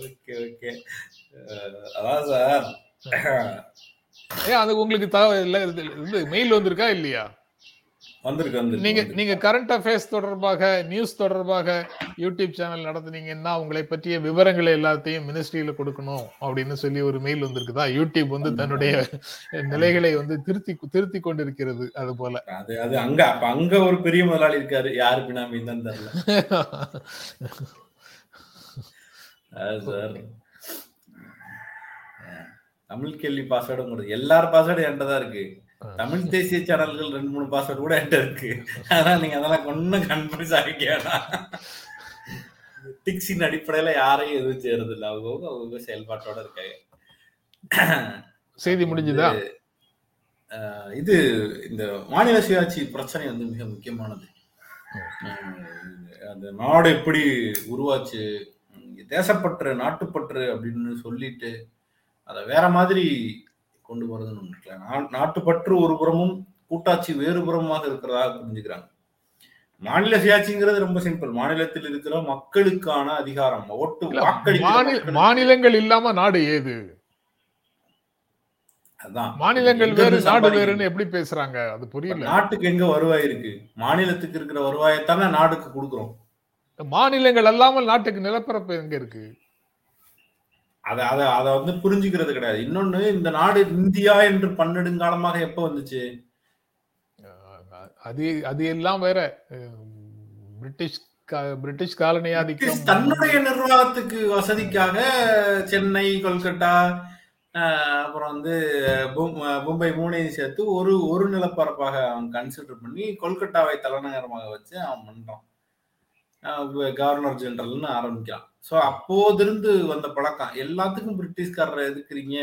ஓகே ஓகே. அதான் சார். ஏன் அது உங்களுக்கு தகவல் மெயில் வந்திருக்கா இல்லையா? நீங்க. நீங்க கரண்ட் அஃபேர்ஸ் தொடர்பாக நியூஸ் தொடர்பாக யூடியூப் சேனல் நடத்துனீங்கன்னா உங்களை பற்றிய விவரங்களை எல்லாத்தையும் மினிஸ்ட்ரியில கொடுக்கணும் அப்படின்னு சொல்லி ஒரு மெயில் வந்திருக்குதா? யூடியூப் வந்து தன்னுடைய நிலைகளை வந்து திருத்தி திருத்தி கொண்டிருக்கிறது அது போல அது அது அங்க அப்ப அங்க ஒரு பெரிய முதலாளி இருக்காரு. யாரு பினாமி தான் சார். தமிழ் கேள்வி பாஸ்வேர்டு உங்களுக்கு எல்லார் பாஸ்வேர்டும் என்கிட்ட தான் இருக்கு. தமிழ் தேசிய சேனல்கள் ரெண்டு மூணு பாஸ்வேர்டு கூட என்கிட்ட இருக்கு. அதனால நீங்க அதெல்லாம் ஒன்னும் கன்ஃபியூஸ் ஆகிக்க டிக்ஸின் அடிப்படையில யாரையும் எதுவும் செய்யறது இல்ல அவங்க அவங்க செயல்பாட்டோட இருக்காங்க. செய்தி முடிஞ்சுதா? இது இந்த மாநில சுயாட்சி பிரச்சனை வந்து மிக முக்கியமானது. அந்த நாடு எப்படி உருவாச்சு தேசப்பற்று நாட்டுப்பற்று அப்படின்னு சொல்லிட்டு அதை வேற மாதிரி கொண்டு போறதுன்னு. நா- நாட்டுப்பற்று ஒரு புறமும் கூட்டாட்சி வேறு புறமாக இருக்கிறதாக புரிஞ்சுக்கிறாங்க. மாநில சுயாட்சிங்கிறது ரொம்ப சிம்பிள் மாநிலத்தில் இருக்கிற மக்களுக்கான அதிகாரம் ஓட்டு. மாநிலங்கள் இல்லாம நாடு ஏது? அதான். மாநிலங்கள் வேறு நாடு? வேறுன்னு எப்படி பேசுறாங்க? அது புரியல. நாட்டுக்கு எங்க வருவாய் இருக்கு? மாநிலத்துக்கு இருக்கிற வருவாயத்தானே நாடுக்கு கொடுக்குறோம். மாநிலங்கள் அல்லாமல் நாட்டுக்கு நிலப்பரப்பு எங்க இருக்கு? அத அத அத வந்து புரிஞ்சுக்கிறது கிடையாது. இன்னொன்னு இந்த நாடு இந்தியா என்று பன்னெடுங்காலமாக எப்ப வந்துச்சு? அது அது எல்லாம் வேற. பிரிட்டிஷ் பிரிட்டிஷ் காலனி ஆதிக்கம் பிரிட்டிஷ் தன்னுடைய நிர்வாகத்துக்கு வசதிக்காக சென்னை கொல்கட்டா அப்புறம் வந்து மும்- மும்பை மூணையும் சேர்த்து ஒரு ஒரு நிலப்பரப்பாக அவன் கன்சிடர் பண்ணி கொல்கட்டாவை தலைநகரமாக வச்சு அவன் பண்றான். கவர்னர் ஜெனரல்னு ஆரம்பிக்கிறான் ஸோ அப்போதிருந்து வந்த பழக்கம். எல்லாத்துக்கும் பிரிட்டிஷ்காரரை எதுக்குறீங்க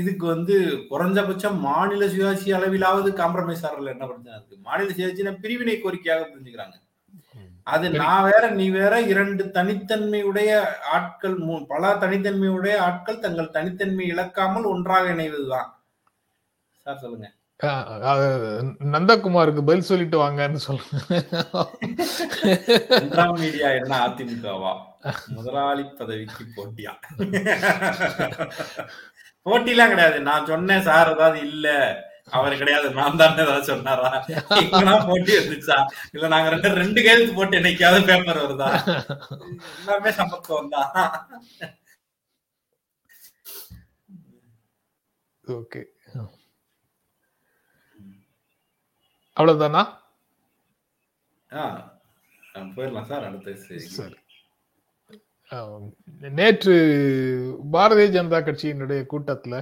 இதுக்கு வந்து குறைஞ்சபட்சம் மாநில சுயாட்சி அளவிலாவது காம்ப்ரமைஸ் ஆறல என்ன பிரச்சனை இருக்கு? மாநில சுயாட்சினா பிரிவினை கோரிக்கையாக புரிஞ்சுக்கிறாங்க. அது நான் வேற நீ வேற இரண்டு தனித்தன்மையுடைய ஆட்கள் பல தனித்தன்மையுடைய ஆட்கள் தங்கள் தனித்தன்மை இழக்காமல் ஒன்றாக இணைவதுதான். சார் சொல்லுங்க. நந்தகுமாருக்கு பதில் சொல்லிட்டு வாங்கன்னு சொல்லுங்க. மீடியா என்ன அதிமுகவா? முதலாளி பதவிக்கு போட்டியா? போட்டிலாம் கிடையாது. நான் சொன்னேன் சார் ஏதாவது இல்ல. அவர் கிடையாது. நான் தான் ஏதாவது சொன்னாரா? போட்டி வந்துச்சா இல்ல நாங்க ரெண்டு ரெண்டு கையெழுத்து போட்டு என்னைக்காவது பேப்பர் வருதா? எல்லாமே சமத்துவம் தான். ஓகே. அவ்வளவுதானா? ஆ, போயிடலாம் சார் அடுத்த சரி. நேற்று பாரதிய ஜனதா கட்சியினுடைய கூட்டத்துல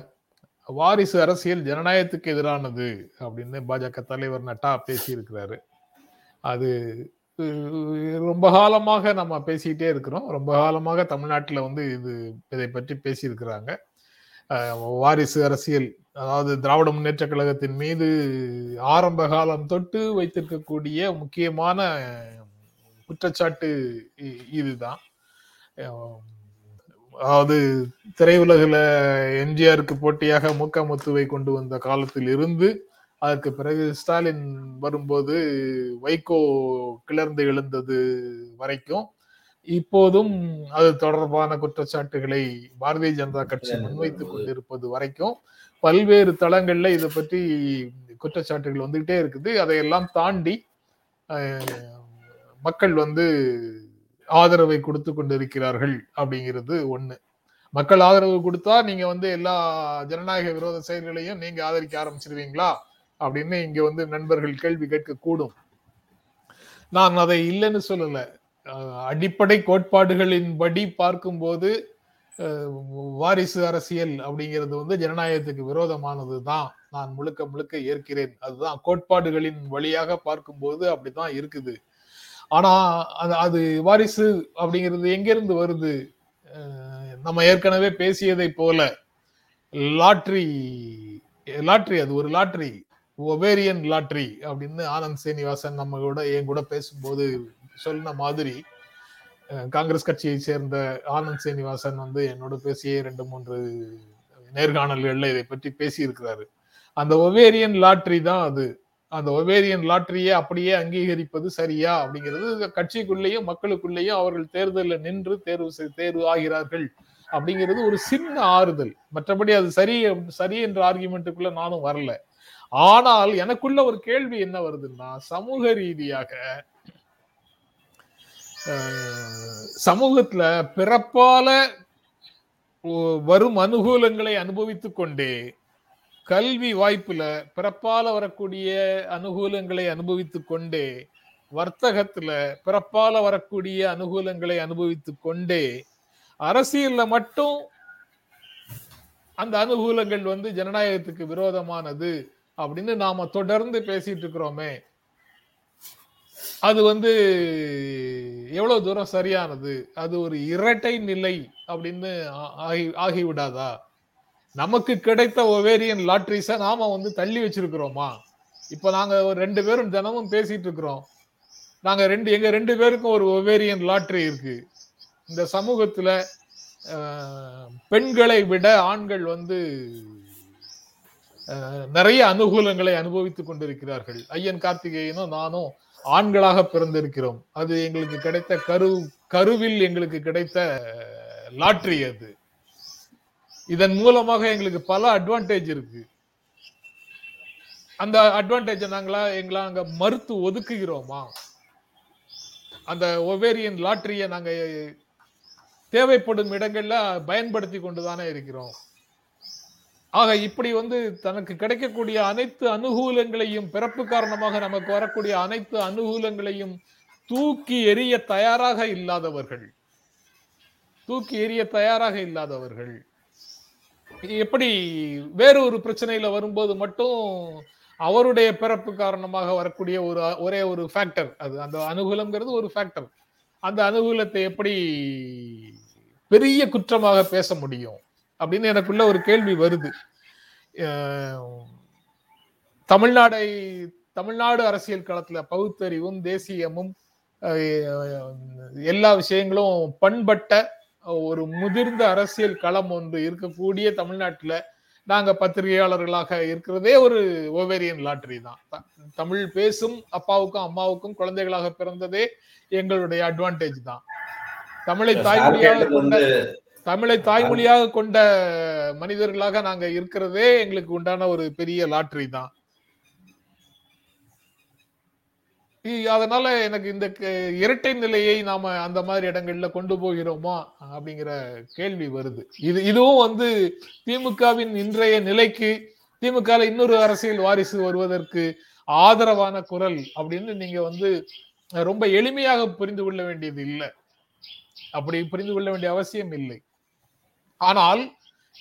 வாரிசு அரசியல் ஜனநாயகத்துக்கு எதிரானது அப்படின்னு பாஜக தலைவர் நட்டா பேசியிருக்கிறாரு. அது ரொம்ப காலமாக நம்ம பேசிக்கிட்டே இருக்கிறோம். ரொம்ப காலமாக தமிழ்நாட்டுல வந்து இது இதை பற்றி பேசியிருக்கிறாங்க. வாரிசு அரசியல் அதாவது திராவிட முன்னேற்ற கழகத்தின் மீது ஆரம்ப காலம் தொட்டு வைத்திருக்கக்கூடிய முக்கியமான குற்றச்சாட்டு இதுதான். அதாவது திரையுலகில் எம்ஜிஆருக்கு போட்டியாக மூக்க முத்துவை கொண்டு வந்த காலத்தில் இருந்து அதற்கு பிறகு ஸ்டாலின் வரும்போது வைகோ கிளர்ந்து எழுந்தது வரைக்கும் இப்போதும் அது தொடர்பான குற்றச்சாட்டுகளை பாரதிய ஜனதா கட்சி முன்வைத்துக் கொண்டிருப்பது வரைக்கும் பல்வேறு தளங்கள்ல இதை பற்றி குற்றச்சாட்டுகள் வந்துகிட்டே இருக்குது. அதையெல்லாம் தாண்டி மக்கள் வந்து ஆதரவை கொடுத்து கொண்டிருக்கிறார்கள் அப்படிங்கிறது ஒண்ணு. மக்கள் ஆதரவு கொடுத்தா நீங்க வந்து எல்லா ஜனநாயக விரோத செயல்களையும் நீங்க ஆதரிக்க ஆரம்பிச்சிருவீங்களா? அப்படின்னு இங்க வந்து நண்பர்கள் கேள்வி கேட்க கூடும் நான் அதை இல்லைன்னு சொல்லல. அடிப்படை அடிப்படை கோட்பாடுகளின்படி பார்க்கும்போது வாரிசு அரசியல் அப்படிங்கிறது வந்து ஜனநாயகத்துக்கு விரோதமானது தான் நான் முழுக்க முழுக்க ஏற்கிறேன். அதுதான் கோட்பாடுகளின் வழியாக பார்க்கும்போது அப்படிதான் இருக்குது. ஆனா அது அது வாரிசு அப்படிங்கிறது எங்கிருந்து வருது? நம்ம ஏற்கனவே பேசியதை போல லாட்ரி லாட்ரி அது ஒரு லாட்ரி ஒவேரியன் லாட்ரி அப்படின்னு ஆனந்த் சீனிவாசன் நம்ம கூட என் கூட பேசும்போது சொன்ன மாதிரி காங்கிரஸ் கட்சியை சேர்ந்த ஆனந்த் சீனிவாசன் வந்து என்னோட பேசிய ரெண்டு மூன்று நேர்காணல்கள்ல இதை பற்றி பேசியிருக்கிறாரு. அந்த ஒவேரியன் லாட்ரி தான் அது. அந்த ஒவேரியன் லாட்டரியை அப்படியே அங்கீகரிப்பது சரியா அப்படிங்கிறது கட்சிக்குள்ளேயும் மக்களுக்குள்ளேயும் அவர்கள் தேர்தலில் நின்று தேர்வு செய்- தேர்வு ஆகிறார்கள் அப்படிங்கிறது ஒரு சின்ன ஆறுதல். மற்றபடி அது சரி சரி என்ற ஆர்குமெண்ட்டுக்குள்ள நானும் வரல. ஆனால் எனக்குள்ள ஒரு கேள்வி என்ன வருதுன்னா சமூக ரீதியாக சமூகத்துல பிறப்பால ஒ- வரும் அனுகூலங்களை அனுபவித்து கொண்டே கல்வி வாய்ப்புல பிறப்பால வரக்கூடிய அனுகூலங்களை அனுபவித்து கொண்டே வர்த்தகத்துல பிறப்பால வரக்கூடிய அனுகூலங்களை அனுபவித்து கொண்டே அரசியல்ல மட்டும் அந்த அனுகூலங்கள் வந்து ஜனநாயகத்துக்கு விரோதமானது அப்படின்னு நாம தொடர்ந்து பேசிட்டு இருக்கிறோமே. அது வந்து எவ்வளவு தூரம் சரியானது? அது ஒரு இரட்டை நிலை அப்படின்னு ஆ- ஆகி ஆகிவிடாதா? நமக்கு கிடைத்த ஒவேரியன் லாட்ரிஸ நாம வந்து தள்ளி வச்சிருக்கிறோமா? இப்ப நாங்க ஒரு ரெண்டு பேரும் தினமும் பேசிட்டு இருக்கிறோம். நாங்க ரெண்டு எங்க ரெண்டு பேருக்கும் ஒரு ஒவேரியன் லாட்ரி இருக்கு. இந்த சமூகத்துல பெண்களை விட ஆண்கள் வந்து நிறைய அனுகூலங்களை அனுபவித்துக் கொண்டிருக்கிறார்கள். ஐயன் கார்த்திகேயனும் நானும் ஆண்களாக பிறந்திருக்கிறோம். அது எங்களுக்கு கிடைத்த கரு கருவில் எங்களுக்கு கிடைத்த லாட்ரி அது. இதன் மூலமாக எங்களுக்கு பல அட்வான்டேஜ் இருக்கு. அந்த அட்வான்டேஜ் நாங்களா எங்களா அங்க மறுத்து ஒதுக்குகிறோமா? அந்த ஒவேரியன் லாட்ரியை நாங்க தேவைப்படும் இடங்கள்ல பயன்படுத்தி கொண்டுதானே இருக்கிறோம். ஆக இப்படி வந்து தனக்கு கிடைக்கக்கூடிய அனைத்து அனுகூலங்களையும் பிறப்பு காரணமாக நமக்கு வரக்கூடிய அனைத்து அனுகூலங்களையும் தூக்கி எறிய தயாராக இல்லாதவர்கள். தூக்கி எறிய தயாராக இல்லாதவர்கள். எப்படி வேறு ஒரு பிரச்சனையில வரும்போது மட்டும் அவருடைய பிறப்பு காரணமாக வரக்கூடிய ஒரு ஒரே ஒரு ஃபேக்டர் அது அந்த அனுகூலம்ங்கிறது ஒரு ஃபேக்டர் அந்த அனுகூலத்தை எப்படி பெரிய குற்றமாக பேச முடியும்? அப்படின்னு எனக்குள்ள ஒரு கேள்வி வருது. தமிழ்நாடை தமிழ்நாடு அரசியல் களத்துல பகுத்தறிவும் தேசியமும் எல்லா விஷயங்களும் பண்பட்ட ஒரு முதிர்ந்த அரசியல் களம் ஒன்று இருக்கக்கூடிய தமிழ்நாட்டுல நாங்க பத்திரிகையாளர்களாக இருக்கிறதே ஒரு ஓவேரியன் லாட்டரி தான். தமிழ் பேசும் அப்பாவுக்கும் அம்மாவுக்கும் குழந்தைகளாக பிறந்ததே எங்களுடைய அட்வான்டேஜ் தான். தமிழை தாய்மொழியாக கொண்ட தமிழை தாய்மொழியாக கொண்ட மனிதர்களாக நாங்க இருக்கிறதே எங்களுக்கு உண்டான ஒரு பெரிய லாட்டரி தான். அதனால எனக்கு இந்த இரட்டை நிலையை நாம அந்த மாதிரி இடங்கள்ல கொண்டு போகிறோமா அப்படிங்கிற கேள்வி வருது. இது இதுவும் வந்து திமுகவின் இன்றைய நிலைக்கு திமுக இன்னொரு அரசியல் வாரிசு வருவதற்கு ஆதரவான குரல் அப்படின்னு நீங்க வந்து ரொம்ப எளிமையாக புரிந்து கொள்ள வேண்டியது இல்லை. அப்படி புரிந்து கொள்ள வேண்டிய அவசியம் இல்லை. ஆனால்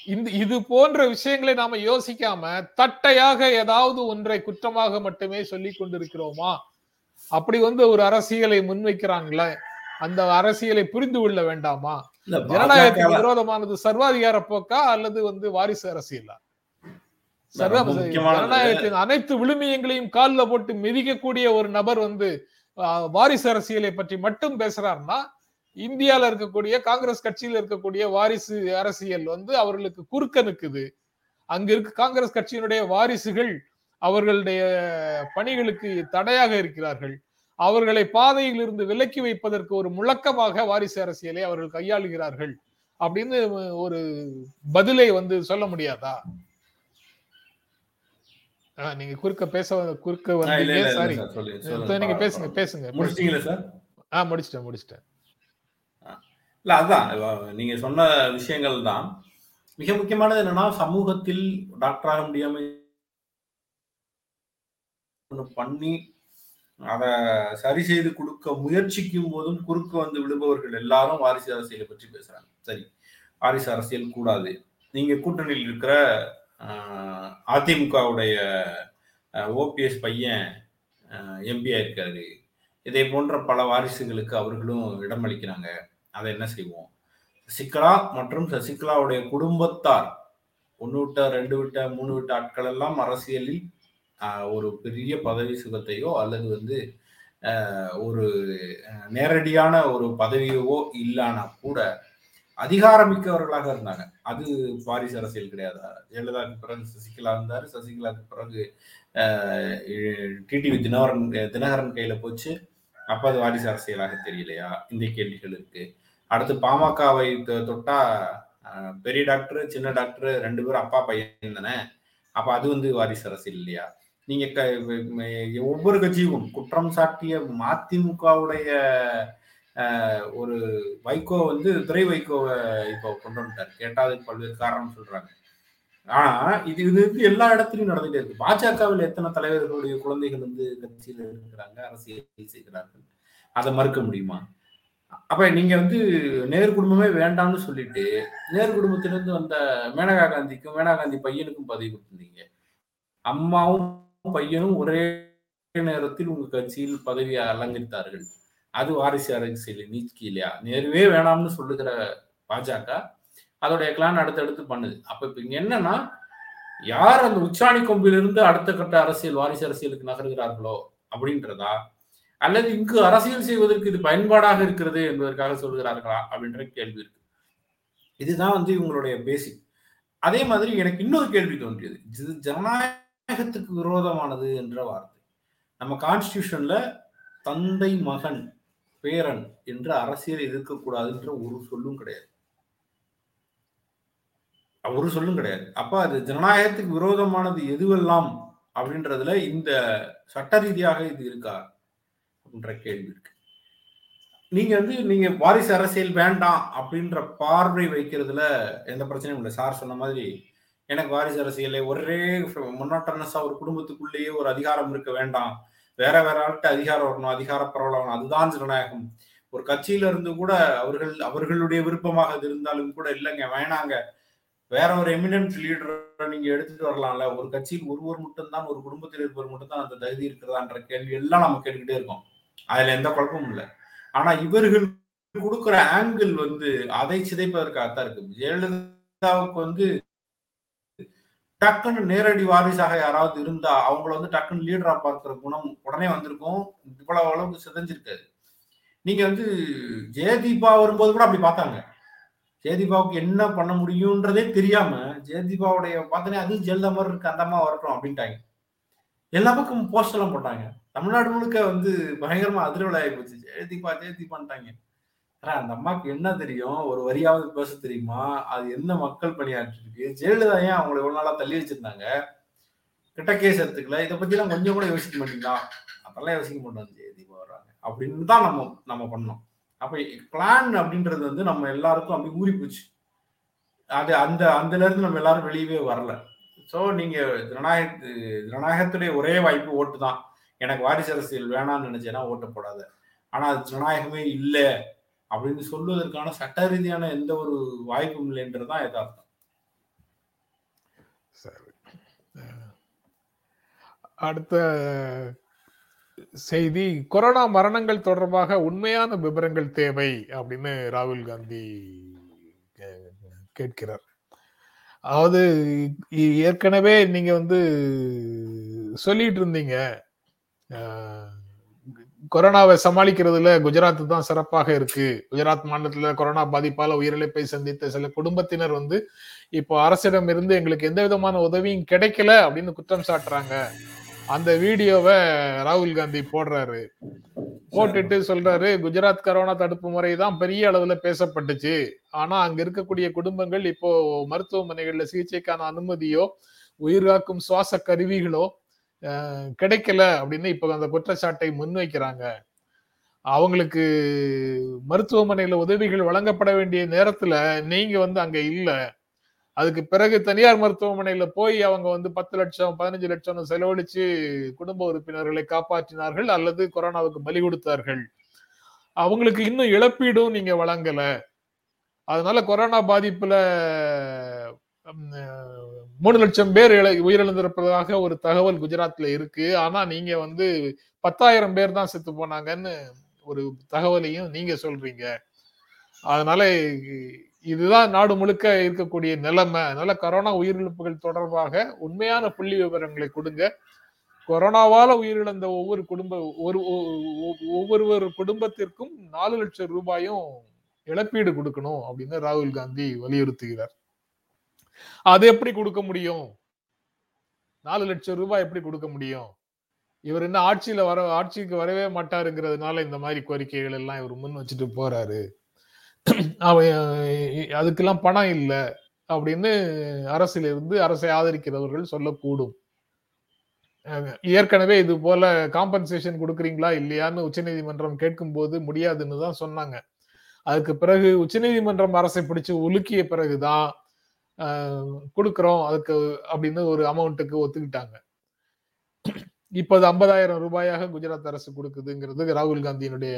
இந்த இது போன்ற விஷயங்களை நாம யோசிக்காம தட்டையாக ஏதாவது ஒன்றை குற்றமாக மட்டுமே சொல்லிக் கொண்டிருக்கிறோமா அப்படி வந்து ஒரு அரசியலை முன்வைக்கிறாங்களே அந்த அரசியலை புரிந்து கொள்ள வேண்டாமா ஜனநாயகத்துக்கு விரோதமானது சர்வாதிகார போக்கா அல்லது வந்து வாரிசு அரசியலா. ஜனநாயகத்தின் அனைத்து விழுமியங்களையும் காலில் போட்டு மிதிக்கக்கூடிய ஒரு நபர் வந்து வாரிசு அரசியலை பற்றி மட்டும் பேசுறாருன்னா இந்தியால இருக்கக்கூடிய காங்கிரஸ் கட்சியில் இருக்கக்கூடிய வாரிசு அரசியல் வந்து அவர்களுக்கு குறுக்க நிக்குது. அங்க இருக்க காங்கிரஸ் கட்சியினுடைய வாரிசுகள் அவர்களுடைய பணிகளுக்கு தடையாக இருக்கிறார்கள். அவர்களை பாதையில் இருந்து விலக்கி வைப்பதற்கு ஒரு முழக்கமாக வாரிசு அரசியலை அவர்கள் கையாளுகிறார்கள். அப்படின்னு ஒரு பதிலை வந்து சொல்ல முடியாதா? நீங்க குறுக்க பேச குறுக்க இல்ல சாரி. நீங்க பேசுங்க. பேசுங்க. முடிச்சிட்டீங்களா சார்? ஆ முடிச்சிட்டேன் முடிச்சிட்டேன். இல்ல அதுதான் நீங்கள் நீங்க சொன்ன விஷயங்கள் தான். மிக முக்கியமானது என்னன்னா சமூகத்தில் டாக்டர் ஆக முடியாம பண்ணி அதை சரி செய்து கொடுக்க முயற்சிக்கும் போதும் குறுக்கு வந்து விடுபவர்கள் எல்லாரும் வாரிசு அரசியலை பற்றி பேசுறாங்க. சரி. வாரிசு அரசியல் கூடாது. நீங்க கூட்டணியில் இருக்கிற அதிமுகவுடைய ஓபிஎஸ் பையன் எம்பியா இருக்காரு. இதை போன்ற பல வாரிசுகளுக்கு அவர்களும் இடமளிக்கிறாங்க அதை என்ன செய்வோம்? சசிகலா மற்றும் சசிகலாவுடைய குடும்பத்தார் ஒன்று விட்ட ரெண்டு விட்ட மூணு விட்ட ஆட்கள் எல்லாம் அரசியலில் ஒரு பெரிய பதவி சுகத்தையோ அல்லது வந்து ஒரு நேரடியான ஒரு பதவியோ இல்லைனா கூட அதிகாரமிக்கவர்களாக இருந்தாங்க. அது வாரிசு அரசியல் கிடையாதா. ஜெயலலிதாவுக்கு பிறகு சசிகலா இருந்தார். சசிகலாவுக்கு பிறகு டிடிவி தினகரன் தினகரன் கையில போச்சு. அப்ப அது வாரிசு அரசியலாக தெரியலையா? இந்த கேள்விகள் இருக்கு. அடுத்து பாமகவை தொ- தொட்டா பெரிய டாக்டர் சின்ன டாக்டர் ரெண்டு பேரும் அப்பா பையன் தானே? அப்ப அது வந்து வாரிசு அரசியல் இல்லையா? நீங்க க- ஒவ்வொரு கட்சியும் குற்றம் சாட்டிய மதிமுகவுடைய ஒரு வைகோ வந்து துறை வைகோவை இப்போ கொண்டு வந்துட்டார். கேட்டா பல்வேறு காரணம் சொல்றாங்க. ஆனா இது இது வந்து எல்லா இடத்துலயும் நடந்துட்டே இருக்கு. பாஜகவில் எத்தனை தலைவர்களுடைய குழந்தைகள் வந்து கட்சியில் இருக்கிறாங்க அரசியல் செய்கிறார்கள்? அதை மறுக்க முடியுமா? அப்ப நீங்க வந்து நேர் குடும்பமே வேண்டாம்னு சொல்லிட்டு நேர் குடும்பத்திலிருந்து வந்த மேனகா காந்திக்கும் மேனகா காந்தி பையனுக்கும் பதவி கொடுத்துருந்தீங்க. அம்மாவும் பையனும் ஒரே நேரத்தில் உங்க கட்சியில் பதவியை அலங்கரித்தார்கள். அது வாரிசு அரசியல் நீக்கி இல்லையா நேருவே வேணாம்னு சொல்லுகிற பாஜக அதோடைய கிளான் அடுத்தடுத்து பண்ணுது. அப்ப இப்ப இங்க என்னன்னா யார் அந்த உச்சாணி கொம்பிலிருந்து அடுத்த கட்ட அரசியல் வாரிசு அரசியலுக்கு நகர்கிறார்களோ அப்படின்றதா அல்லது இங்கு அரசியல் செய்வதற்கு இது பயன்பாடாக இருக்கிறது என்பதற்காக சொல்கிறார்களா அப்படின்ற கேள்வி இருக்கு. இதுதான் வந்து இவங்களுடைய பேசிக் அதே மாதிரி எனக்கு இன்னொரு கேள்வி தோன்றியது. இது ஜனநாயகத்துக்கு விரோதமானது என்ற வார்த்தை. நம்ம கான்ஸ்டியூஷன்ல தந்தை மகன் பேரன் என்று அரசியல் இருக்கக்கூடாதுன்ற ஒரு சொல்லும் கிடையாது. ஒரு சொல்லும் கிடையாது. அப்ப அது ஜனநாயகத்துக்கு விரோதமானது எதுவெல்லாம் அப்படின்றதுல இந்த சட்ட ரீதியாக இது இருக்கா? அப்படின்ற கேள்வி இருக்கு. நீங்க வந்து நீங்க வாரிசு அரசியல் வேண்டாம் அப்படின்ற பார்வை வைக்கிறதுல எந்த பிரச்சனையும் இல்லை. சார் சொன்ன மாதிரி எனக்கு வாரிசு அரசியலே ஒரே முன்னாட்டனஸா ஒரு குடும்பத்துக்குள்ளேயே ஒரு அதிகாரம் இருக்க வேண்டாம். வேற வேற ஆள்கிட்ட அதிகாரம் வரணும் அதிகார பரவலாகணும் அதுதான் ஜனநாயகம். ஒரு கட்சியில இருந்து கூட அவர்கள் அவர்களுடைய விருப்பமாக அது இருந்தாலும் கூட இல்லைங்க வேணாங்க. வேற ஒரு எமினன்ட் லீடரை நீங்க எடுத்துட்டு வரலாம்ல. ஒரு கட்சியில் ஒருவர் மட்டும்தான் ஒரு குடும்பத்தில் இருப்பவர் மட்டும்தான் அந்த தகுதி இருக்கிறதான்ற கேள்வி எல்லாம் நம்ம கேட்டுக்கிட்டே இருக்கோம். அதுல எந்த குழப்பமும் இல்லை. ஆனா இவர்கள் கொடுக்குற ஆங்கிள் வந்து அதை சிதைப்பதற்காகத்தான் இருக்கு. ஜெயலலிதாவுக்கு வந்து டக்குன்னு நேரடி வாரிசாக யாராவது இருந்தா அவங்கள வந்து டக்குன்னு லீடரா பார்க்கிற குணம் உடனே வந்திருக்கும். இவ்வளவு அளவுக்கு சிதைஞ்சிருக்காது நீங்க வந்து ஜெயதீபா வரும்போது கூட அப்படி பார்த்தாங்க. ஜெயதீபாவுக்கு என்ன பண்ண முடியும்ன்றதே தெரியாம ஜெயதீபாவுடைய பார்த்தனே அது ஜெயலலிதா மாதிரி இருக்கு அந்த அம்மா வரட்டும் அப்படின்ட்டாங்க. எல்லா பக்கம் போஸ்ட் எல்லாம் போட்டாங்க. தமிழ்நாடு முழுக்க வந்து பயங்கரமா அதிர்வலை ஆகி போச்சு. ஜெயதீபா ஜெயதீபான்ட்டாங்க அந்த அம்மாவுக்கு என்ன தெரியும்? ஒரு வரியாவது பேச தெரியுமா? அது என்ன மக்கள் பணியாற்றிருக்கு ஜெயலலிதா ஏன் அவங்களை இவ்வளவு நாளா தள்ளி வச்சிருந்தாங்க? கிட்ட கேஸ் எடுத்துக்கல. இதை பத்தி எல்லாம் கொஞ்சம் கூட யோசிக்க மாட்டீங்களா? அதெல்லாம் யோசிக்க மாட்டோம். ஜெயதீபா வர்றாங்க. அப்படின்னு தான் நம்ம நம்ம பண்ணோம். அப்ப பிளான் அப்படின்றது வந்து நம்ம எல்லாருக்கும் அப்படி ஊறி போச்சு. அது அந்த அதுல இருந்து நம்ம எல்லாரும் வெளியவே வரல. ஸோ நீங்க ஜனநாயக ஜனநாயகத்துடைய ஒரே வாய்ப்பு ஓட்டு தான். எனக்கு வாரிசு அரசியல் வேணாம்னு நினைச்சேன்னா ஓட்ட போடாத. ஆனா அது ஜனநாயகமே இல்லை அப்படின்னு சொல்வதற்கான சட்ட ரீதியான எந்த ஒரு வாய்ப்பும் இல்லைன்றதுதான் யதார்த்தம். சரி. அடுத்த செய்தி கொரோனா மரணங்கள் தொடர்பாக உண்மையான விவரங்கள் தேவை அப்படின்னு ராகுல் காந்தி கேட்கிறார். அதாவது ஏற்கனவே நீங்க வந்து சொல்லிட்டு இருந்தீங்க. கொரோனாவை சமாளிக்கிறதுல குஜராத் தான் சிறப்பாக இருக்கு. குஜராத் மாநிலத்துல கொரோனா பாதிப்பால உயிரிழப்பை சந்தித்த சில குடும்பத்தினர் வந்து இப்போ அரசிடம் இருந்து எங்களுக்கு எந்த விதமான உதவியும் கிடைக்கல அப்படின்னு குற்றம் சாட்டுறாங்க. அந்த வீடியோவை ராகுல் காந்தி போடுறாரு. போட்டுட்டு சொல்றாரு குஜராத் கரோனா தடுப்பு முறை தான் பெரிய அளவுல பேசப்பட்டுச்சு. ஆனா அங்க இருக்கக்கூடிய குடும்பங்கள் இப்போ மருத்துவமனைகள்ல சிகிச்சைக்கான அனுமதியோ உயிர்காக்கும் சுவாச கருவிகளோ கிடைக்கல அப்படின்னு இப்போ அந்த குற்றச்சாட்டை முன்வைக்கிறாங்க. அவங்களுக்கு மருத்துவமனையில் உதவிகள் வழங்கப்பட வேண்டிய நேரத்தில் நீங்கள் வந்து அங்கே இல்லை. அதுக்கு பிறகு தனியார் மருத்துவமனையில் போய் அவங்க வந்து பத்து லட்சம் பதினஞ்சு லட்சம் செலவழித்து குடும்ப உறுப்பினர்களை காப்பாற்றினார்கள் அல்லது கொரோனாவுக்கு பலி கொடுத்தார்கள். அவங்களுக்கு இன்னும் இழப்பீடும் நீங்கள் வழங்கலை. அதனால கொரோனா பாதிப்புல மூணு லட்சம் பேர் உயிரிழந்திருப்பதாக ஒரு தகவல் குஜராத்ல இருக்கு. ஆனா நீங்க வந்து பத்தாயிரம் பேர் தான் செத்து போனாங்கன்னு ஒரு தகவலையும் நீங்க சொல்றீங்க. அதனால இதுதான் நாடு முழுக்க இருக்கக்கூடிய நிலைமை. அதனால கொரோனா உயிரிழப்புகள் தொடர்பாக உண்மையான புள்ளி விவரங்களை கொடுங்க. கொரோனாவால உயிரிழந்த ஒவ்வொரு குடும்ப ஒரு ஒவ்வொரு குடும்பத்திற்கும் நாலு லட்சம் ரூபாயும் இழப்பீடு கொடுக்கணும் அப்படின்னு ராகுல் காந்தி வலியுறுத்துகிறார். அது எப்படி கொடுக்க முடியும்? நாலு லட்சம் ரூபாய் எப்படி கொடுக்க முடியும்? இவர் என்ன ஆட்சியில வர ஆட்சிக்கு வரவே மாட்டாருங்கிறதுனால இந்த மாதிரி கோரிக்கைகள் எல்லாம் இவர் முன் வச்சுட்டு போறாரு. அதுக்கெல்லாம் பணம் இல்லை அப்படின்னு அரசில் இருந்து அரசை ஆதரிக்கிறவர்கள் சொல்லக்கூடும். ஏற்கனவே இது போல காம்பன்சேஷன் கொடுக்குறீங்களா இல்லையான்னு உச்சநீதிமன்றம் கேட்கும் போது முடியாதுன்னு தான் சொன்னாங்க. அதுக்கு பிறகு உச்சநீதிமன்றம் அரசை பிடிச்சு உலுக்கிய பிறகுதான் கொடுக்குறோம். அதுக்கு அப்படின்னு ஒரு அமௌண்ட்டுக்கு ஒத்துக்கிட்டாங்க. இப்ப அது ஐம்பதாயிரம் ரூபாயாக குஜராத் அரசு கொடுக்குதுங்கிறது ராகுல் காந்தியினுடைய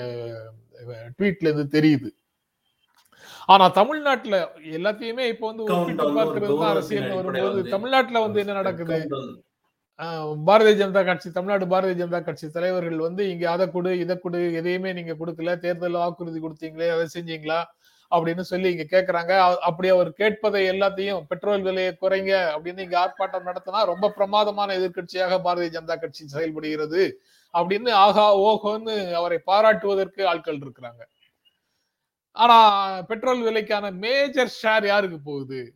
ட்வீட்ல இருந்து தெரியுது. ஆனா தமிழ்நாட்டுல எல்லாத்தையுமே இப்ப வந்து பார்க்கறது தான் அரசியல் வரும்போது தமிழ்நாட்டுல வந்து என்ன நடக்குது? பாரதிய ஜனதா கட்சி தமிழ்நாடு பாரதிய ஜனதா கட்சி தலைவர்கள் வந்து இங்க அதை கொடு இதை கொடு எதையுமே நீங்க கொடுக்கல. தேர்தல் வாக்குறுதி கொடுத்தீங்களே அதை செஞ்சீங்களா? அப்படின்னு சொல்லி இங்க கேக்குறாங்க. அ- அப்படி அவர் கேட்பதை எல்லாத்தையும் பெட்ரோல் விலையை குறைங்க அப்படின்னு இங்க ஆர்ப்பாட்டம் நடத்தினா ரொம்ப பிரமாதமான எதிர்க்கட்சியாக பாரதிய ஜனதா கட்சி செயல்படுகிறது அப்படின்னு ஆகா ஓஹோன்னு அவரை பாராட்டுவதற்கு ஆட்கள் இருக்கிறாங்க. ஆனா பெட்ரோல் விலைக்கான மேஜர் ஷேர் யாருக்கு போகுது?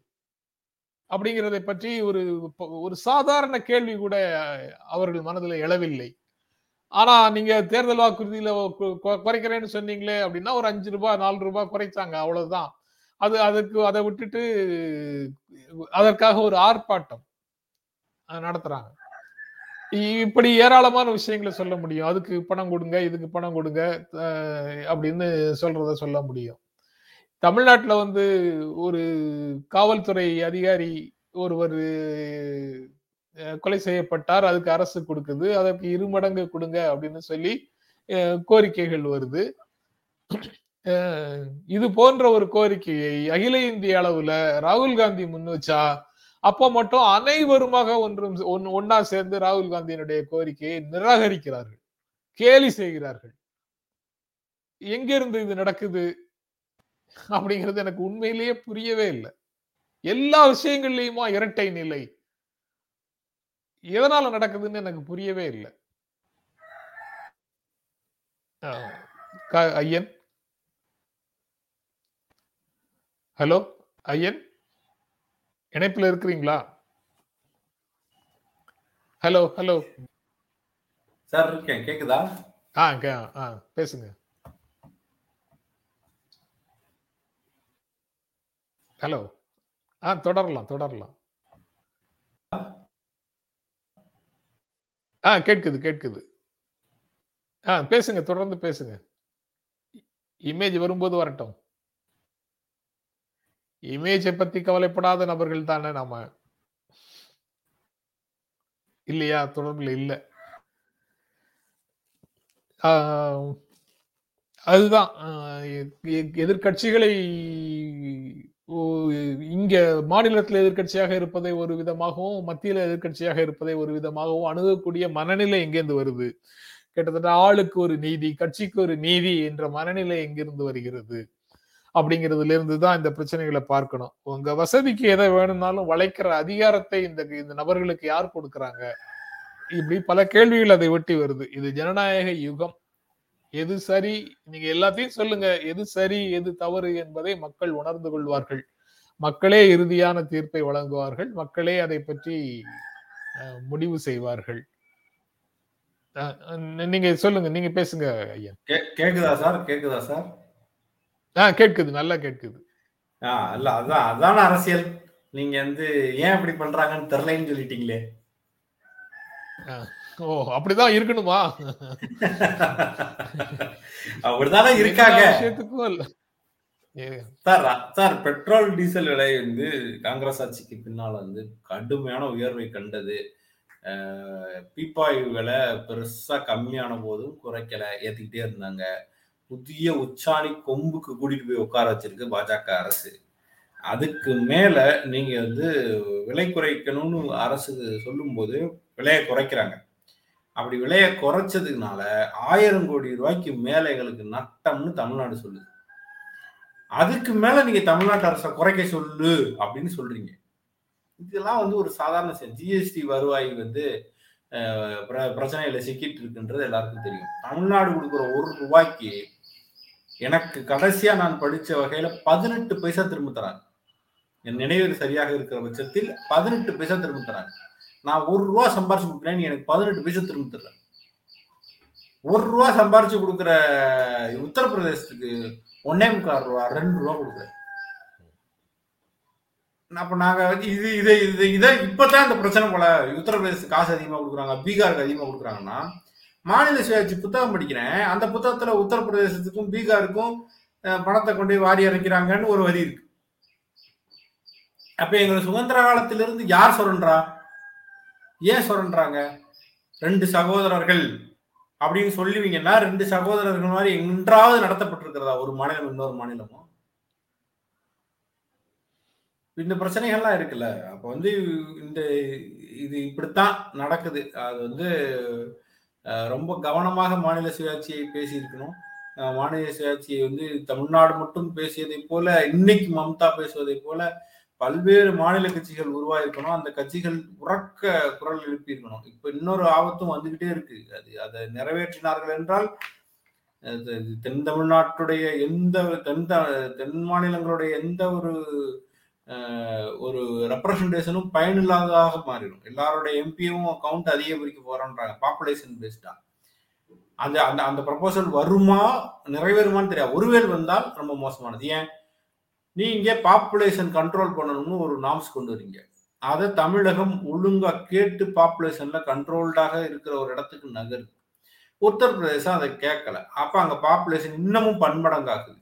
அப்படிங்கிறதை பற்றி ஒரு ஒரு சாதாரண கேள்வி கூட அவர்கள் மனதில் எழவில்லை. ஆனா நீங்க தேர்தல் வாக்குறுதியில குறைக்கிறேன்னு சொன்னீங்களே அப்படின்னா ஒரு அஞ்சு ரூபாய் நாலு ரூபாய் குறைச்சாங்க அவ்வளவுதான். அது அதுக்கு அதை விட்டுட்டு அதற்காக ஒரு ஆர்ப்பாட்டம் நடத்துறாங்க. இ- இப்படி ஏராளமான விஷயங்களை சொல்ல முடியும். அதுக்கு பணம் கொடுங்க இதுக்கு பணம் கொடுங்க அப்படின்னு சொல்றத சொல்ல முடியும். தமிழ்நாட்டில் வந்து ஒரு காவல்துறை அதிகாரி ஒருவர் கொலை செய்யப்பட்டார் அதுக்கு அரசு கொடுக்குது அதற்கு இரு மடங்கு கொடுங்க அப்படின்னு சொல்லி கோரிக்கைகள் வருது. இது போன்ற ஒரு கோரிக்கையை அகில இந்திய அளவுல ராகுல் காந்தி முன் வச்சா அப்ப மட்டும் அனைவருமாக ஒன்றும் ஒன்னா சேர்ந்து ராகுல் காந்தியினுடைய கோரிக்கையை நிராகரிக்கிறார்கள் கேலி செய்கிறார்கள். எங்கிருந்து இது நடக்குது அப்படிங்கிறது எனக்கு உண்மையிலேயே புரியவே இல்லை. எல்லா விஷயங்கள்லயுமா இரட்டை நிலை எதனால நடக்குதுன்னு எனக்கு புரியவே இல்லை. ஐயன்? ஹலோ ஐயன்? இணைப்புல இருக்கிறீங்களா? Hello hello. சார் இருக்கேன். கேக்குதா? ஆ கே- ஆ பேசுங்க. ஹலோ. ஆ தொடரலாம் தொடரலாம். ஆ கேட்குது கேட்குது. ஆ பேசுங்க தொடர்ந்து பேசுங்க. இமேஜ் வரும்போது வரட்டும். இமேஜை பத்தி கவலைப்படாத நபர்கள் தானே நாம. இல்லையா? தொடர்பில் இல்லை. அதுதான். எதிர்கட்சிகளை இங்க மாநிலத்தில் எதிர்க்கட்சியாக இருப்பதை ஒரு விதமாகவும் மத்தியில எதிர்க்கட்சியாக இருப்பதை ஒரு விதமாகவும் அணுகக்கூடிய மனநிலை எங்கேருந்து வருது? கிட்டத்தட்ட ஆளுக்கு ஒரு நீதி கட்சிக்கு ஒரு நீதி என்ற மனநிலை எங்கிருந்து வருகிறது? அப்படிங்கிறதுல இருந்து தான் இந்த பிரச்சனைகளை பார்க்கணும். உங்க வசதிக்கு எதை வேணும்னாலும் வளைக்கிற அதிகாரத்தை இந்த இந்த நபர்களுக்கு யார் கொடுக்கறாங்க? இப்படி பல கேள்விகள் அதை ஒட்டி வருது. இது ஜனநாயக யுகம். எது சரி? நீங்க எல்லாத்தையும் சொல்லுங்க. எது சரி எது தவறு என்பதை மக்கள் உணர்ந்து கொள்வார்கள். மக்களே இறுதியான தீர்ப்பை வழங்குவார்கள். மக்களே அதை பற்றி முடிவு செய்வார்கள். நீங்க சொல்லுங்க. நீங்க பேசுங்க ஐயா. கேக்குதா சார்? கேக்குதா சார்? ஆ கேட்குது. நல்லா கேட்குது. ஆ இல்ல அதான் அதான அரசியல். நீங்க வந்து ஏன் இப்படி பண்றாங்கன்னு தெரியலன்னு சொல்லிட்டீங்களே. ஓ அப்படிதான் இருக்கணுமா? அப்படிதானே இருக்காங்க. சார் சார் பெட்ரோல் டீசல் விலை வந்து காங்கிரஸ் ஆட்சிக்கு பின்னால வந்து கடுமையான உயர்வை கண்டது. பீப்பாய் விலை பெருசா கம்மியான போதும் குறைக்கல ஏத்திக்கிட்டே இருந்தாங்க. புதிய உச்சாணி கொம்புக்கு கூட்டிட்டு போய் உட்கார வச்சிருக்கு பாஜக அரசு. அதுக்கு மேல நீங்க வந்து விலை குறைக்கணும்னு அரசு சொல்லும்போது விலையை குறைக்கிறாங்க. அப்படி விலையை குறைச்சதுனால ஆயிரம் கோடி ரூபாய்க்கு மேல எங்களுக்கு நட்டம்னு தமிழ்நாடு சொல்லுது. அதுக்கு மேல நீங்க தமிழ்நாட்டு அரசை குறைக்க சொல்லு அப்படின்னு சொல்றீங்க. இதெல்லாம் வந்து ஒரு சாதாரண ஜிஎஸ்டி வருவாய் வந்து அஹ், பிரச்சனையில சிக்கிட்டு இருக்குன்றது எல்லாருக்கும் தெரியும். தமிழ்நாடு கொடுக்குற ஒரு ரூபாய்க்கு எனக்கு கடைசியா நான் படிச்ச வகையில பதினெட்டு பைசா திரும்ப தராங்க. என் நினைவில் சரியாக இருக்கிற பட்சத்தில் பதினெட்டு பைசா திரும்ப தராங்க. நான் ஒரு ரூபா சம்பாரிச்சு கொடுக்குறேன் எனக்கு பதினெட்டு பைசா திரும்ப தர்ற ஒரு ரூபா சம்பாரிச்சு கொடுக்குற உத்தரப்பிரதேசத்துக்கு ஒன்னே முக்கால் ரூபா ரெண்டு ரூபா கொடுக்குறேன். அப்ப நாங்க வந்து இது இது இது இதை இப்பதான் இந்த பிரச்சனை போல உத்தரப்பிரதேசத்துக்கு காசு அதிகமா கொடுக்குறாங்க பீகாருக்கு அதிகமா கொடுக்குறாங்கன்னா மாநில சுயாட்சி புத்தகம் படிக்கிறேன் அந்த புத்தகத்துல உத்தரப்பிரதேசத்துக்கும் பீகாருக்கும் பணத்தை கொண்டு போய் வாரி இறக்கிறாங்கன்னு ஒரு வரி இருக்கு. அப்ப எங்க சுதந்திர காலத்திலிருந்து யார் சொல்றா ஏன் சொல்றாங்க ரெண்டு சகோதரர்கள் அப்படின்னு சொல்லுவீங்கன்னா ரெண்டு சகோதரர்கள் மாதிரி என்றாவது நடத்தப்பட்டிருக்கிறதா? ஒரு மாநிலம் இன்னொரு மாநிலமும் இந்த பிரச்சனைகள்லாம் இருக்குல்ல. அப்ப வந்து இந்த இது இப்படித்தான் நடக்குது. அது வந்து ரொம்ப கவனமாக மாநில சுயாட்சியை பேசியிருக்கணும். மாநில சுயாட்சியை வந்து தமிழ்நாடு மட்டும் பேசியதை போல இன்னைக்கு மம்தா பேசுவதை போல பல்வேறு மாநில கட்சிகள் உருவாயிருக்கணும் அந்த கட்சிகள் உறக்க குரல் எழுப்பியிருக்கணும். இப்ப இன்னொரு ஆபத்தும் வந்துகிட்டே இருக்கு. அது அதை நிறைவேற்றினார்கள் என்றால் அது தென் தமிழ்நாட்டுடைய எந்த தென் த- தென் மாநிலங்களுடைய எந்த ஒரு ஒரு ரெப்ரசன்டேஷனும் பயனில்லாததாக மாறிடும். எல்லாருடைய எம்பியும் கவுண்ட் அதிகரிக்க போறோன்றாங்க. பாப்புலேஷன் பேஸ்டா அந்த அந்த அந்த ப்ரப்போசல் வருமா நிறைவேறுமான்னு தெரியாது. ஒருவேள் வந்தால் ரொம்ப மோசமானது. ஏன்? நீங்க பாப்புலேஷன் கண்ட்ரோல் பண்ணணும்னு ஒரு நாம்ஸ் கொண்டு வரீங்க. அதை தமிழகம் ஒழுங்கா கேட்டு பாப்புலேஷன்ல கண்ட்ரோல்டாக இருக்கிற ஒரு இடத்துக்கு நகருது உத்தரப்பிரதேசம் அதை கேட்கல. அப்ப அங்க பாப்புலேஷன் இன்னமும் பன்மடங்காகுது.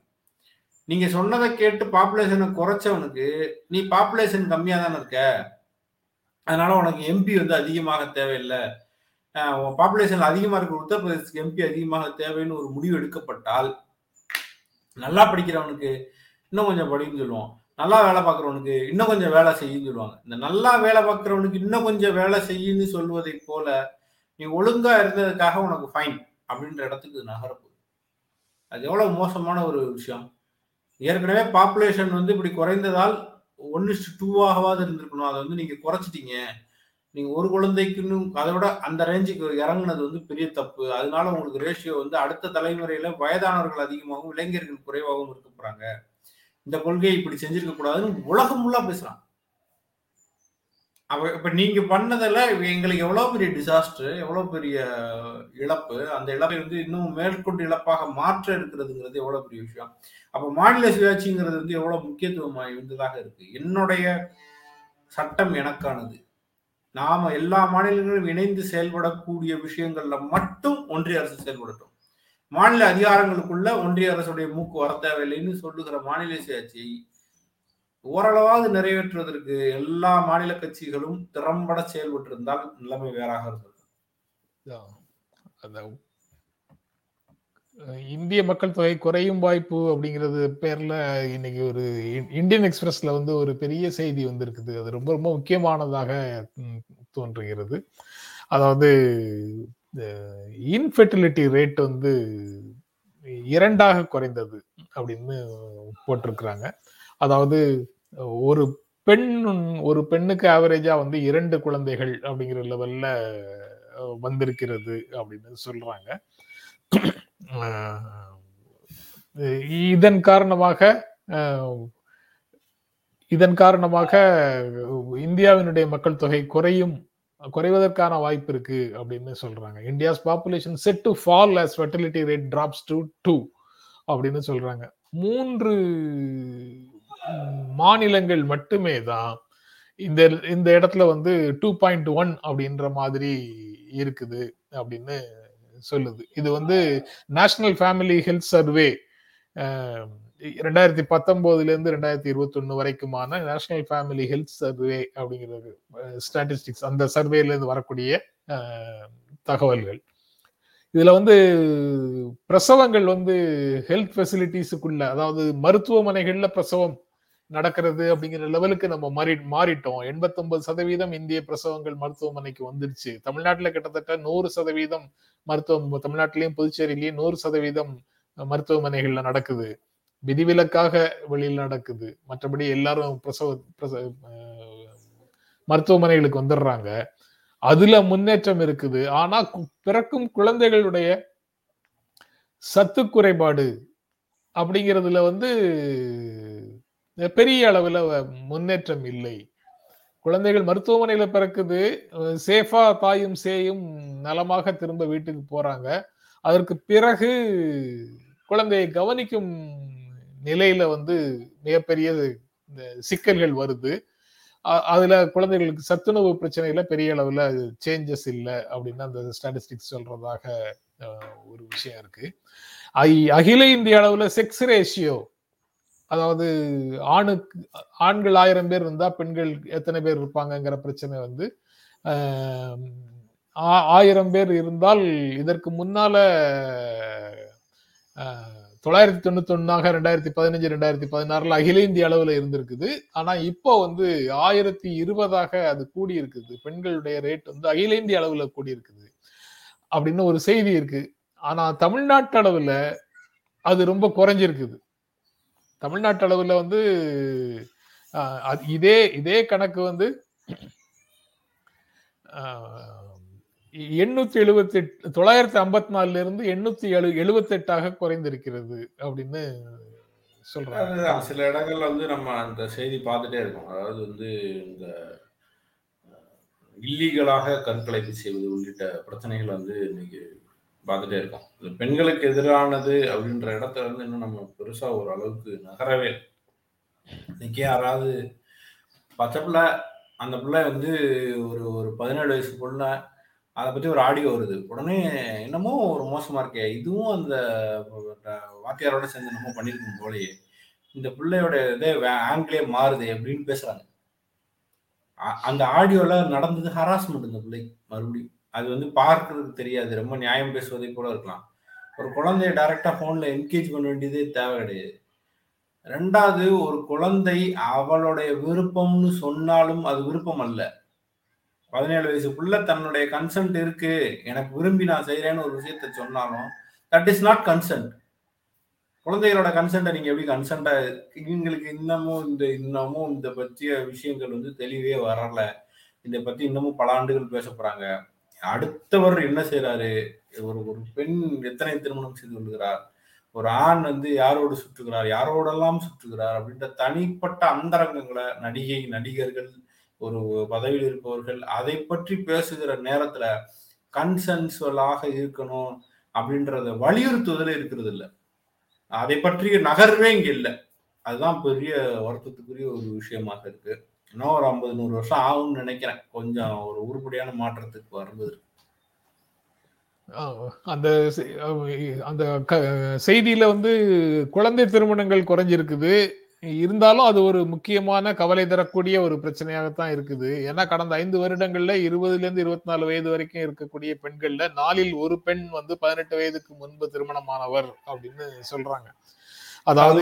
நீங்க சொன்னதை கேட்டு பாப்புலேஷனை குறைச்சவனுக்கு நீ பாப்புலேஷன் கம்மியா தானே இருக்க? அதனால உனக்கு எம்பி வந்து அதிகமாக தேவையில்லை. பாப்புலேஷன் அதிகமா இருக்கிற உத்தரப்பிரதேசத்துக்கு எம்பி அதிகமாக தேவைன்னு ஒரு முடிவு எடுக்கப்பட்டால் நல்லா படிக்கிறவனுக்கு இன்னும் கொஞ்சம் படின்னு சொல்லுவோம் நல்லா வேலை பார்க்குறவனுக்கு இன்னும் கொஞ்சம் வேலை செய்யுன்னு சொல்லுவாங்க. இந்த நல்லா வேலை பார்க்குறவனுக்கு இன்னும் கொஞ்சம் வேலை செய்யுன்னு சொல்வதை போல நீ ஒழுங்கா இருந்ததுக்காக உனக்கு ஃபைன் அப்படின்ற இடத்துக்கு நகரப்போகுது அது எவ்வளவு மோசமான ஒரு விஷயம். ஏற்கனவே பாப்புலேஷன் வந்து இப்படி குறைந்ததால் ஒன்று டூவாகவாது இருந்திருக்கணும். அதை வந்து நீங்கள் குறைச்சிட்டீங்க. நீங்கள் ஒரு குழந்தைக்குன்னு அதை விட அந்த ரேஞ்சுக்கு இறங்குனது வந்து பெரிய தப்பு. அதனால உங்களுக்கு ரேஷியோ வந்து அடுத்த தலைமுறையில் வயதானவர்கள் அதிகமாகவும் இளைஞர்கள் குறைவாகவும் இருக்க போகிறாங்க இந்த கொள்கையை இப்படி செஞ்சிருக்க கூடாதுன்னு உலகம் ஃபுல்லா பேசுறான். அவ இப்ப நீங்க பண்ணதுல எங்களுக்கு எவ்வளவு பெரிய டிசாஸ்டர் எவ்வளவு பெரிய இழப்பு அந்த இழப்பை வந்து இன்னும் மேற்கொண்டு இழப்பாக மாற்ற இருக்கிறதுங்கிறது எவ்வளவு பெரிய விஷயம்? அப்ப மாநில சுயாட்சிங்கிறது வந்து எவ்வளவு முக்கியத்துவம் இருந்ததாக இருக்கு. என்னுடைய சட்டம் எனக்கானது. நாம எல்லா மாநிலங்களும் இணைந்து செயல்படக்கூடிய விஷயங்கள்ல மட்டும் ஒன்றிய அரசு செயல்படட்டும். மாநில அதிகாரங்களுக்குள்ள ஒன்றிய அரசுடைய மூக்கு வர தேவையில்லைன்னு சொல்லுகிற மாநில சுயாட்சியை ஓரளவாவது நிறைவேற்றுவதற்கு எல்லா மாநில கட்சிகளும் திறம்பட செயல்பட்டு இருந்தால் நிலைமை வேறாக இருந்தது. இந்திய மக்கள் தொகை குறையும் வாய்ப்பு அப்படிங்கிறது பேர்ல இன்னைக்கு ஒரு இந்தியன் எக்ஸ்பிரஸ்ல வந்து ஒரு பெரிய செய்தி வந்திருக்குது. அது ரொம்ப ரொம்ப முக்கியமானதாக தோன்றுகிறது. அதாவது இன்ஃபெர்டிலிட்டி ரேட் வந்து இரண்டாக குறைந்தது அப்படின்னு போட்டிருக்கிறாங்க. அதாவது ஒரு பெண் ஒரு பெண்ணுக்கு ஆவரேஜா வந்து இரண்டு குழந்தைகள் அப்படிங்கிற லெவல்ல வந்திருக்கிறது அப்படின்னு சொல்றாங்க. இதன் காரணமாக இதன் காரணமாக இந்தியாவினுடைய மக்கள் தொகை குறையும் குறைவதற்கான வாய்ப்பு இருக்கு அப்படின்னு சொல்றாங்க. India's population set to fall as fertility rate drops to two அப்படின்னு சொல்றாங்க. மூன்று மாநிலங்கள் மட்டுமே தான் இந்த இந்த இடத்துல வந்து டூ பாயிண்ட் ஒன் அப்படின்ற மாதிரி இருக்குது அப்படின்னு சொல்லுது. இது வந்து நேஷனல் ஃபேமிலி ஹெல்த் சர்வே ரெண்டாயிரத்தி பத்தொன்பதுலேருந்து ரெண்டாயிரத்தி இருபத்தொன்னு வரைக்குமான நேஷனல் ஃபேமிலி ஹெல்த் சர்வே அப்படிங்கிறது ஸ்டாட்டிஸ்டிக்ஸ் அந்த சர்வேலேருந்து வரக்கூடிய தகவல்கள். இதில் வந்து பிரசவங்கள் வந்து ஹெல்த் ஃபெசிலிட்டிஸுக்குள்ள அதாவது மருத்துவமனைகளில் பிரசவம் நடக்கிறது அப்படிங்கிற லெவலுக்கு நம்ம மாறி மாறிட்டோம். எண்பத்தொன்பது சதவீதம் இந்திய பிரசவங்கள் மருத்துவமனைக்கு வந்துருச்சு. தமிழ்நாட்டில் கிட்டத்தட்ட நூறு சதவீதம் மருத்துவம் தமிழ்நாட்டிலையும் புதுச்சேரியிலையும் நூறு சதவீதம் மருத்துவமனைகளில் நடக்குது. விதிவிலக்காக வெளியில் நடக்குது. மற்றபடி எல்லாரும் பிரசவ பிரசவ மருத்துவமனைகளுக்கு வந்துடுறாங்க. அதுல முன்னேற்றம் இருக்குது. ஆனா பிறக்கும் குழந்தைகளுடைய சத்து குறைபாடு அப்படிங்கிறதுல வந்து பெரிய அளவில் முன்னேற்றம் இல்லை. குழந்தைகள் மருத்துவமனையில பிறக்குது. சேஃபா தாயும் சேயும் நலமாக திரும்ப வீட்டுக்கு போறாங்க. அதற்கு பிறகு குழந்தையை கவனிக்கும் நிலையில வந்து மிகப்பெரிய சிக்கல்கள் வருது. அதுல குழந்தைகளுக்கு சத்துணவு பிரச்சனையில பெரிய அளவுல சேஞ்சஸ் இல்லை அப்படின்னு அந்த ஸ்டாட்டிஸ்டிக்ஸ் சொல்றதாக ஒரு விஷயம் இருக்கு. அகில இந்திய அளவுல செக்ஸ் ரேஷியோ அதாவது ஆணுக்கு ஆண்கள் ஆயிரம் பேர் இருந்தா பெண்கள் எத்தனை பேர் இருப்பாங்கங்கிற பிரச்சனை வந்து ஆயிரம் பேர் இருந்தால் இதற்கு முன்னால தொள்ளாயிரத்தி தொண்ணூத்தி ஒன்னாக ரெண்டாயிரத்தி பதினஞ்சு ரெண்டாயிரத்தி பதினாறுல அகில இந்திய அளவுல இருந்திருக்குது. ஆனா இப்போ வந்து ஆயிரத்தி இருபதாக அது கூடி இருக்குது பெண்களுடைய ரேட் வந்து அகில இந்திய அளவுல கூடி இருக்குது அப்படின்னு ஒரு செய்தி இருக்கு. ஆனா தமிழ்நாட்டு அளவுல அது ரொம்ப குறைஞ்சிருக்குது. தமிழ்நாட்டு அளவுல வந்து அது- இதே இதே கணக்கு வந்து எண்ணூத்தி எழுபத்தி எட்டு தொள்ளாயிரத்தி ஐம்பத்தி நாலுல இருந்து எண்ணூத்தி எழு எழுபத்தி எட்டாக குறைந்திருக்கிறது அப்படின்னு சொல்றாங்க. சில இடங்கள்ல வந்து நம்ம அந்த செய்தி பார்த்துட்டே இருக்கோம். அதாவது வந்து இந்த இல்லீகலாக கண்கலைப்பு செய்வது உள்ளிட்ட பிரச்சனைகள் வந்து இன்னைக்கு பார்த்துட்டே இருக்கோம். பெண்களுக்கு எதிரானது அப்படின்ற இடத்துல இருந்து இன்னும் நம்ம பெருசா ஒரு அளவுக்கு நகரவே இன்னைக்கு யாராவது பச்சை பிள்ளை அந்த பிள்ளை வந்து ஒரு ஒரு பதினேழு வயசு பொண்ணை அதை பற்றி ஒரு ஆடியோ வருது. உடனே என்னமோ ஒரு மோசமாக இருக்கே. இதுவும் அந்த வாத்தியாரோட சேர்ந்து என்னமோ பண்ணியிருக்கும் போலயே. இந்த பிள்ளையோட இதே ஆங்கிலே மாறுது அப்படின்னு பேசுகிறாங்க அந்த ஆடியோவில் நடந்தது ஹராஸ்மெண்ட் இந்த பிள்ளை மறுபடியும். அது வந்து பார்க்கறதுக்கு தெரியாது. ரொம்ப நியாயம் பேசுவதை கூட இருக்கலாம். ஒரு குழந்தைய டைரக்டா போன்ல என்கேஜ் பண்ண வேண்டியதே தேவை கிடையாது. ரெண்டாவது ஒரு குழந்தை அவளுடைய விருப்பம்னு சொன்னாலும் அது விருப்பம் அல்ல. பதினேழு வயசுக்குள்ள தன்னுடைய கன்சென்ட் இருக்கு. எனக்கு விரும்பி நான் செய்யறேன்னு ஒரு விஷயத்த சொன்னாலும் தட் இஸ் நாட் கன்சென்ட் குழந்தைகளோட கன்சென்ட்டை நீங்க எப்படி கன்சென்டா இவங்களுக்கு இன்னமும் இந்த இன்னமும் இந்த பற்றிய விஷயங்கள் வந்து தெளிவே வரல. இதை பத்தி இன்னமும் பல ஆண்டுகள் பேச போறாங்க. அடுத்தவர் என்ன செய்யறாரு ஒரு ஒரு பெண் எத்தனை திருமணம் செய்து கொள்கிறார்? ஒரு ஆண் வந்து யாரோடு சுற்றுகிறார்? யாரோடெல்லாம் சுற்றுகிறார்? அப்படின்ற தனிப்பட்ட அந்தரங்கங்களை நடிகை நடிகர்கள் ஒரு பதவியில் இருப்பவர்கள் அதை பற்றி பேசுகிற நேரத்துல கன்சென்சுவலாக இருக்கணும் அப்படின்றத வலியுறுத்துவதில் இருக்கிறது இல்லை அதை பற்றிய நகர்வே இங்க இல்லை. அதுதான் பெரிய வருத்தத்துக்குரிய ஒரு விஷயமாக இருக்கு. இன்னும் ஒரு ஐம்பது நூறு வருஷம் ஆகும்னு நினைக்கிறேன். கொஞ்சம் ஒரு உருப்படியான மாற்றத்துக்கு வருவது. அந்த அந்த க- செய்தியில வந்து குழந்தை திருமணங்கள் குறைஞ்சிருக்குது. இருந்தாலும் அது ஒரு முக்கியமான கவலை தரக்கூடிய ஒரு பிரச்சனையாகத்தான் இருக்குது. ஏன்னா கடந்த ஐந்து வருடங்கள்ல இருபதுல இருந்து இருபத்தி நாலு வயது வரைக்கும் இருக்கக்கூடிய பெண்கள்ல நாலில் ஒரு பெண் வந்து பதினெட்டு வயதுக்கு முன்பு திருமணமானவர் அப்படின்னு சொல்றாங்க. அதாவது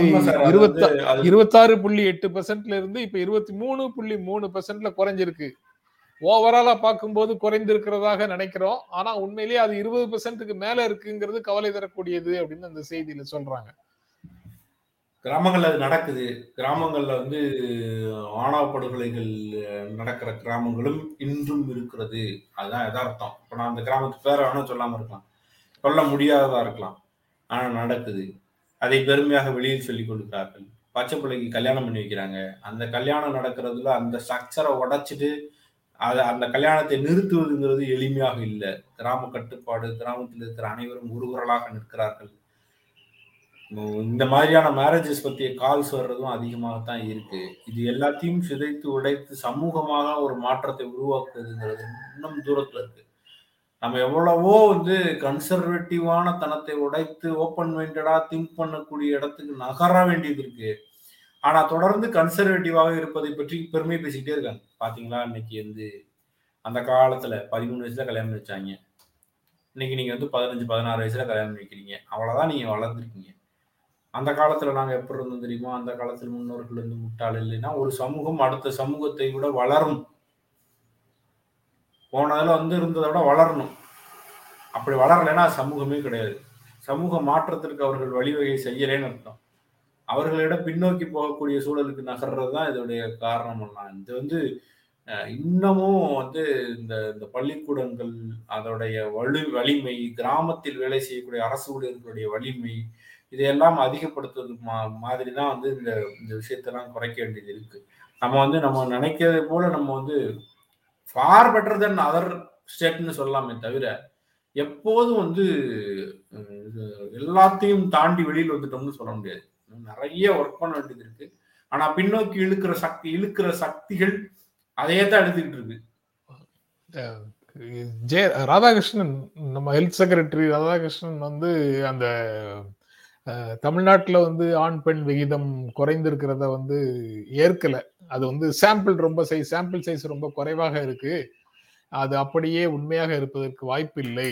இருபத்தி இருபத்தாறு புள்ளி எட்டு பெர்சென்ட்ல இருந்து இப்ப இருபத்தி மூணு புள்ளி மூணு பெர்சென்ட்ல குறைஞ்சிருக்கு. ஓவராலா பார்க்கும்போது குறைந்திருக்கிறதாக நினைக்கிறோம். ஆனா உண்மையிலேயே அது இருபது பெர்சென்ட்டுக்கு மேல இருக்குங்கிறது கவலை தரக்கூடியது அப்படின்னு அந்த செய்தியில சொல்றாங்க. கிராமங்கள்ல அது நடக்குது. கிராமங்கள்ல வந்து ஆணவ படுகொலைகள் நடக்கிற கிராமங்களும் இன்றும் இருக்கிறது. அதுதான் எதார்த்தம் இப்ப நான் அந்த கிராமத்து பேரை வேணா சொல்லாம இருக்கலாம். சொல்ல முடியாததா இருக்கலாம். ஆனா நடக்குது. அதை பெருமையாக வெளியில் சொல்லிக் கொடுக்கிறார்கள் பச்சை பிள்ளைக்கு கல்யாணம் பண்ணி வைக்கிறாங்க. அந்த கல்யாணம் நடக்கிறதுல அந்த ஸ்ட்ரக்சரை உடைச்சிட்டு அதை அந்த கல்யாணத்தை நிறுத்துவதுங்கிறது எளிமையாக இல்லை. கிராம கட்டுப்பாடு கிராமத்தில் இருக்கிற அனைவரும் ஒருகுரலாக நிற்கிறார்கள். இந்த மாதிரியான மேரேஜஸ் பற்றிய கால்ஸ் வர்றதும் அதிகமாகத்தான் இருக்கு. இது எல்லாத்தையும் சிதைத்து உடைத்து சமூகமாக ஒரு மாற்றத்தை உருவாக்குவதுங்கிறது இன்னும் தூரத்துல இருக்கு. நம்ம எவ்வளவோ வந்து கன்சர்வேட்டிவான தனத்தை உடைத்து ஓப்பன் மைண்டடா திங்க் பண்ணக்கூடிய இடத்துக்கு நகர வேண்டியது இருக்கு. ஆனா தொடர்ந்து கன்சர்வேட்டிவாக இருப்பதை பற்றி பெருமை பேசிக்கிட்டே இருக்காங்க. பாத்தீங்களா? இன்னைக்கு வந்து அந்த காலத்துல பதிமூணு வயசுல கல்யாணம் வச்சாங்க இன்னைக்கு நீங்க வந்து பதினஞ்சு பதினாறு வயசுல கல்யாணம் வைக்கிறீங்க அவ்வளவுதான் நீங்க வளர்ந்துருக்கீங்க. அந்த காலத்துல நாங்க எப்படி இருந்தோம் தெரியுமா? அந்த காலத்துல முன்னோர்கள் வந்து முட்டாள் இல்லைன்னா ஒரு சமூகம் அடுத்த சமூகத்தை விட வளரும். போனதுல வந்து இருந்ததை விட வளரணும். அப்படி வளரலைன்னா சமூகமே கிடையாது. சமூக மாற்றத்திற்கு அவர்கள் வழிவகை செய்யலேன்னு அர்த்தம். அவர்களிடம் பின்னோக்கி போகக்கூடிய சூழலுக்கு நகர்றது தான் இதோடைய காரணம் எல்லாம் இது வந்து இன்னமும் வந்து இந்த இந்த பள்ளிக்கூடங்கள் அதோடைய வலு வலிமை கிராமத்தில் வேலை செய்யக்கூடிய அரசு ஊழியர்களுடைய வலிமை இதையெல்லாம் அதிகப்படுத்துறது மா மாதிரி தான் வந்து இந்த இந்த விஷயத்தெல்லாம் குறைக்க வேண்டியது இருக்கு. நம்ம வந்து நம்ம நினைக்கிறது போல நம்ம வந்து ஃபார் பெட்டர் தென் அதர் ஸ்டேட்னு சொல்லலாமே தவிர எப்போதும் வந்து எல்லாத்தையும் தாண்டி வெளியில் வந்துட்டோம்னு சொல்ல முடியாது. நிறைய ஒர்க் பண்ண வேண்டியது இருக்கு. ஆனா பின்னோக்கி இழுக்கிற சக்தி இழுக்கிற சக்திகள் அதையே தான் எடுத்துக்கிட்டு இருக்கு. ஜே ராதாகிருஷ்ணன் நம்ம ஹெல்த் செக்ரட்டரி ராதாகிருஷ்ணன் வந்து அந்த தமிழ்நாட்டில் வந்து ஆண் பெண் விகிதம் குறைந்திருக்கிறத வந்து ஏற்கல. அது வந்து சாம்பிள் ரொம்ப சைஸ் சாம்பிள் சைஸ் ரொம்ப குறைவாக இருக்கு. அது அப்படியே உண்மையாக இருப்பதற்கு வாய்ப்பு இல்லை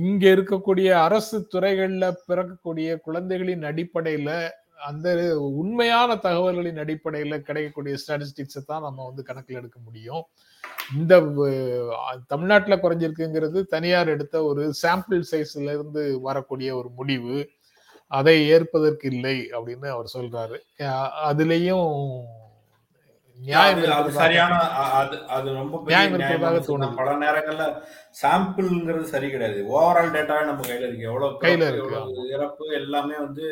இங்க இருக்கக்கூடிய அரசு துறைகள்ல பிறக்கக்கூடிய குழந்தைகளின் அடிப்படையில அந்த உண்மையான தகவல்களின் அடிப்படையில கிடைக்கக்கூடிய ஸ்டாட்டிஸ்டிக்ஸை தான் நம்ம வந்து கணக்கில் எடுக்க முடியும். இந்த தமிழ்நாட்டில் குறைஞ்சிருக்குங்கிறது தனியார் எடுத்த ஒரு சாம்பிள் சைஸ்ல இருந்து வரக்கூடிய ஒரு முடிவு. அதை ஏற்பதற்கு இல்லை அப்படின்னு அவர் சொல்றாரு. அதுலயும் நியாயம் சரியான அது அது ரொம்ப நியாயம் தான். தோணுது. பல நேரங்கள்ல சாம்பிள்ங்கிறது சரி கிடையாது. ஓவரால் டேட்டாவே நம்ம கையில இருக்கு. எவ்வளவு கையில இருக்கு, இறப்பு எல்லாமே வந்து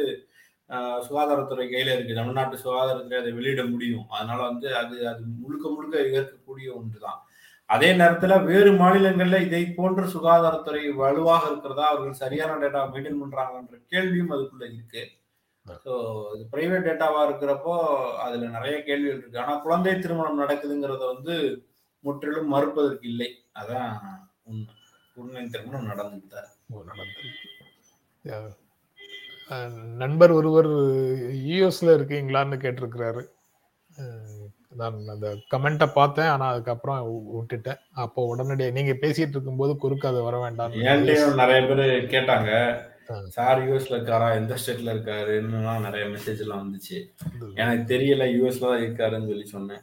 சுகாதாரத்துறை கையில இருக்கு. தமிழ்நாட்டு சுகாதாரத்துறை அதை வெளியிட முடியும். அதனால வந்து அது அது முழுக்க முழுக்க ஏற்கக்கூடிய ஒன்றுதான். அதே நேரத்துல வேறு மாநிலங்கள்ல இதை போன்ற சுகாதாரத்துறை வலுவாக இருக்கிறதா அவர்கள் சரியான டேட்டா மெயின்டைன் பண்றாங்கன்ற கேள்வியும் அதுக்குள்ள இருக்கு. ஸோ இது பிரைவேட் டேட்டாவா இருக்கிறப்போ அதுல நிறைய கேள்விகள் இருக்கு. ஆனா குழந்தை திருமணம் நடக்குதுங்கிறத வந்து முற்றிலும் மறுப்பதற்கு இல்லை. அதான் உண்மை குழந்தை திருமணம் நடந்துட்டு தான் இருக்கு. நடந்திருக்கு அஹ் அஹ் நண்பர் ஒருவர் யூஎஸ்ல இருக்கீங்களான்னு கேட்டிருக்கிறாரு. நான் அந்த கமெண்ட்டை பார்த்தேன். ஆனா அதுக்கப்புறம் விட்டுட்டேன். அப்போ உடனடியாக நீங்க பேசிட்டு இருக்கும்போது குறுக்க அது வர வேண்டாம் என்கிட்டயும் நிறைய பேர் கேட்டாங்க. சார் யூஎஸ்ல இருக்காரா? எந்த ஸ்டேட்ல இருக்காருன்னு நிறைய மெசேஜ் எல்லாம் வந்துச்சு. எனக்கு தெரியல யூஎஸ்ல தான் இருக்காருன்னு சொல்லி சொன்னேன்.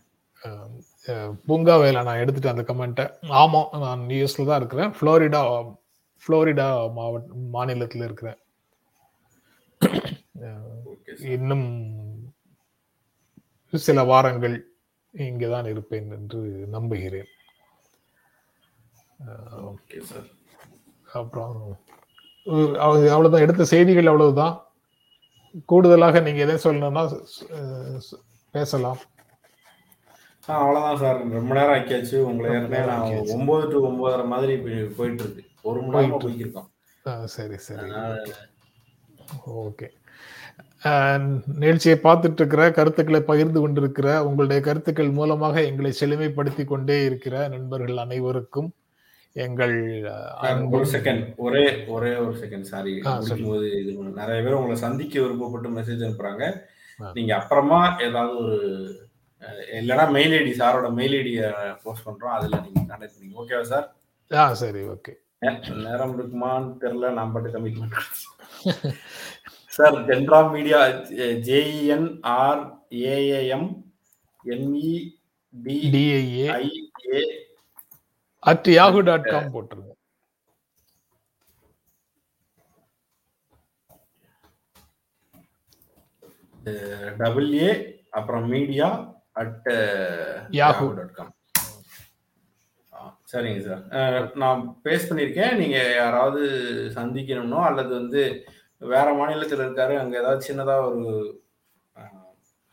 பூங்கா வேலை நான் எடுத்துட்டேன் அந்த கமெண்ட்டை ஆமா நான் யூஎஸ்ல தான் இருக்கிறேன். ஃப்ளோரிடா ஃப்ளோரிடா மாவட்ட மாநிலத்தில் இருக்கிறேன். இன்னும் சில வாரங்கள் இங்கேதான் இருப்பேன் என்று நம்புகிறேன். அஹ் ஓகே சார். அப்புறம் அஹ் அவ்வ- அவ்வளவுதான். எடுத்த செய்திகள் அவ்வளவுதான். கூடுதலாக நீங்க எதை சொல்லணும்னா பேசலாம். அவ்வளவுதான் சார். ரொம்ப நேரம் ஆக்கியாச்சு. உங்களை ஏற்கனவே நான். ஒன்பது டு ஒன்பதரை மாதிரி போய்- போயிட்டு இருக்கு. ஒரு மணி நேரமா போய்க்கிருக்கோம். சரி சரி. ஓகே. நிகழ்ச்சியை பார்த்துட்டு இருக்கிற கருத்துக்களை பகிர்ந்து கொண்டிருக்கிற உங்களுடைய கருத்துக்கள் மூலமாக எங்களை செழுமைப்படுத்தி கொண்டே இருக்கிற நண்பர்கள் அனைவருக்கும் எங்கள் ஒரு செகண்ட் ஒரே ஒரே ஒரு செகண்ட் சாரி. முடிக்கும்போது இது. நிறைய பேர் உங்களை சந்திக்க விருப்பப்பட்டு மெசேஜ் அனுப்புறாங்க. நீங்க அப்புறமா ஏதாவது ஒரு அஹ், இல்லைன்னா மெயில் ஐடி சாரோட மெயில் ஐடியை போஸ்ட் பண்றோம். அதுல நீங்க கான்டாக்ட் பண்ணீங்க. ஓகேவா சார்? ஆ சரி ஓகே நேரம் இருக்குமான்னு தெரியல. நான் பாட்டு commitment sir ஜென்ரா media J E N R A A M M E D D I A I A at Yahoo dot com போட்டுருங்க. டபுள் ஏ அப்புறம் media at Yahoo. Dot com சரிங்க sir. நான் பேஸ் பண்ணியிருக்கேன் நீங்க யாராவது சந்திக்கணும்னோ அல்லது வந்து வேற மாநிலத்தில் இருக்காரு. அங்க ஏதாவது சின்னதா ஒரு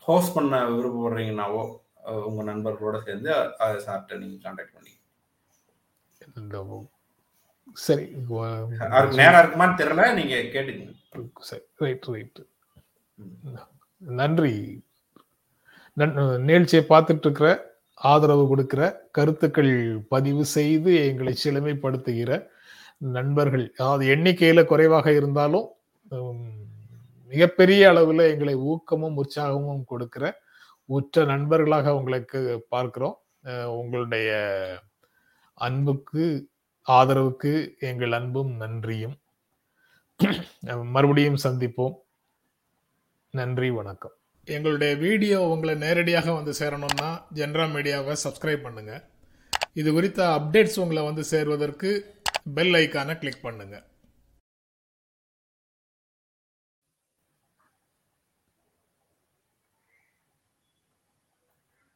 ஹோஸ்ட் பண்ண விருப்பப்படுறீங்கன்னாவோ உங்க நண்பர்களோட சேர்ந்து அதை சார்ட்ட நீங்க கான்டாக்ட் பண்ணி சரி அவருக்கு நேரம் இருக்குமான்னு தெரியல நீங்க கேட்டுக்கங்க. சரி ரைட் ரைட் நன்றி. நன்- நிகழ்ச்சியை பார்த்துட்டு இருக்கிற ஆதரவு கொடுக்கிற கருத்துக்கள் பதிவு செய்து எங்களை செழுமைப்படுத்துகிற நண்பர்கள் அதாவது எண்ணிக்கையில குறைவாக இருந்தாலும் மிகப்பெரிய அளவில் எங்களை ஊக்கமும் உற்சாகமும் கொடுக்கிற உற்ற நண்பர்களாக உங்களுக்கு பார்க்கிறோம். உங்களுடைய அன்புக்கு ஆதரவுக்கு எங்கள் அன்பும் நன்றியும். மறுபடியும் சந்திப்போம். நன்றி வணக்கம். எங்களுடைய வீடியோ உங்களை நேரடியாக வந்து சேரணும்னா ஜென்ரா மீடியாவை சப்ஸ்கிரைப் பண்ணுங்கள் இது குறித்த அப்டேட்ஸ் உங்களை வந்து சேர்வதற்கு பெல் ஐக்கானை கிளிக் பண்ணுங்கள்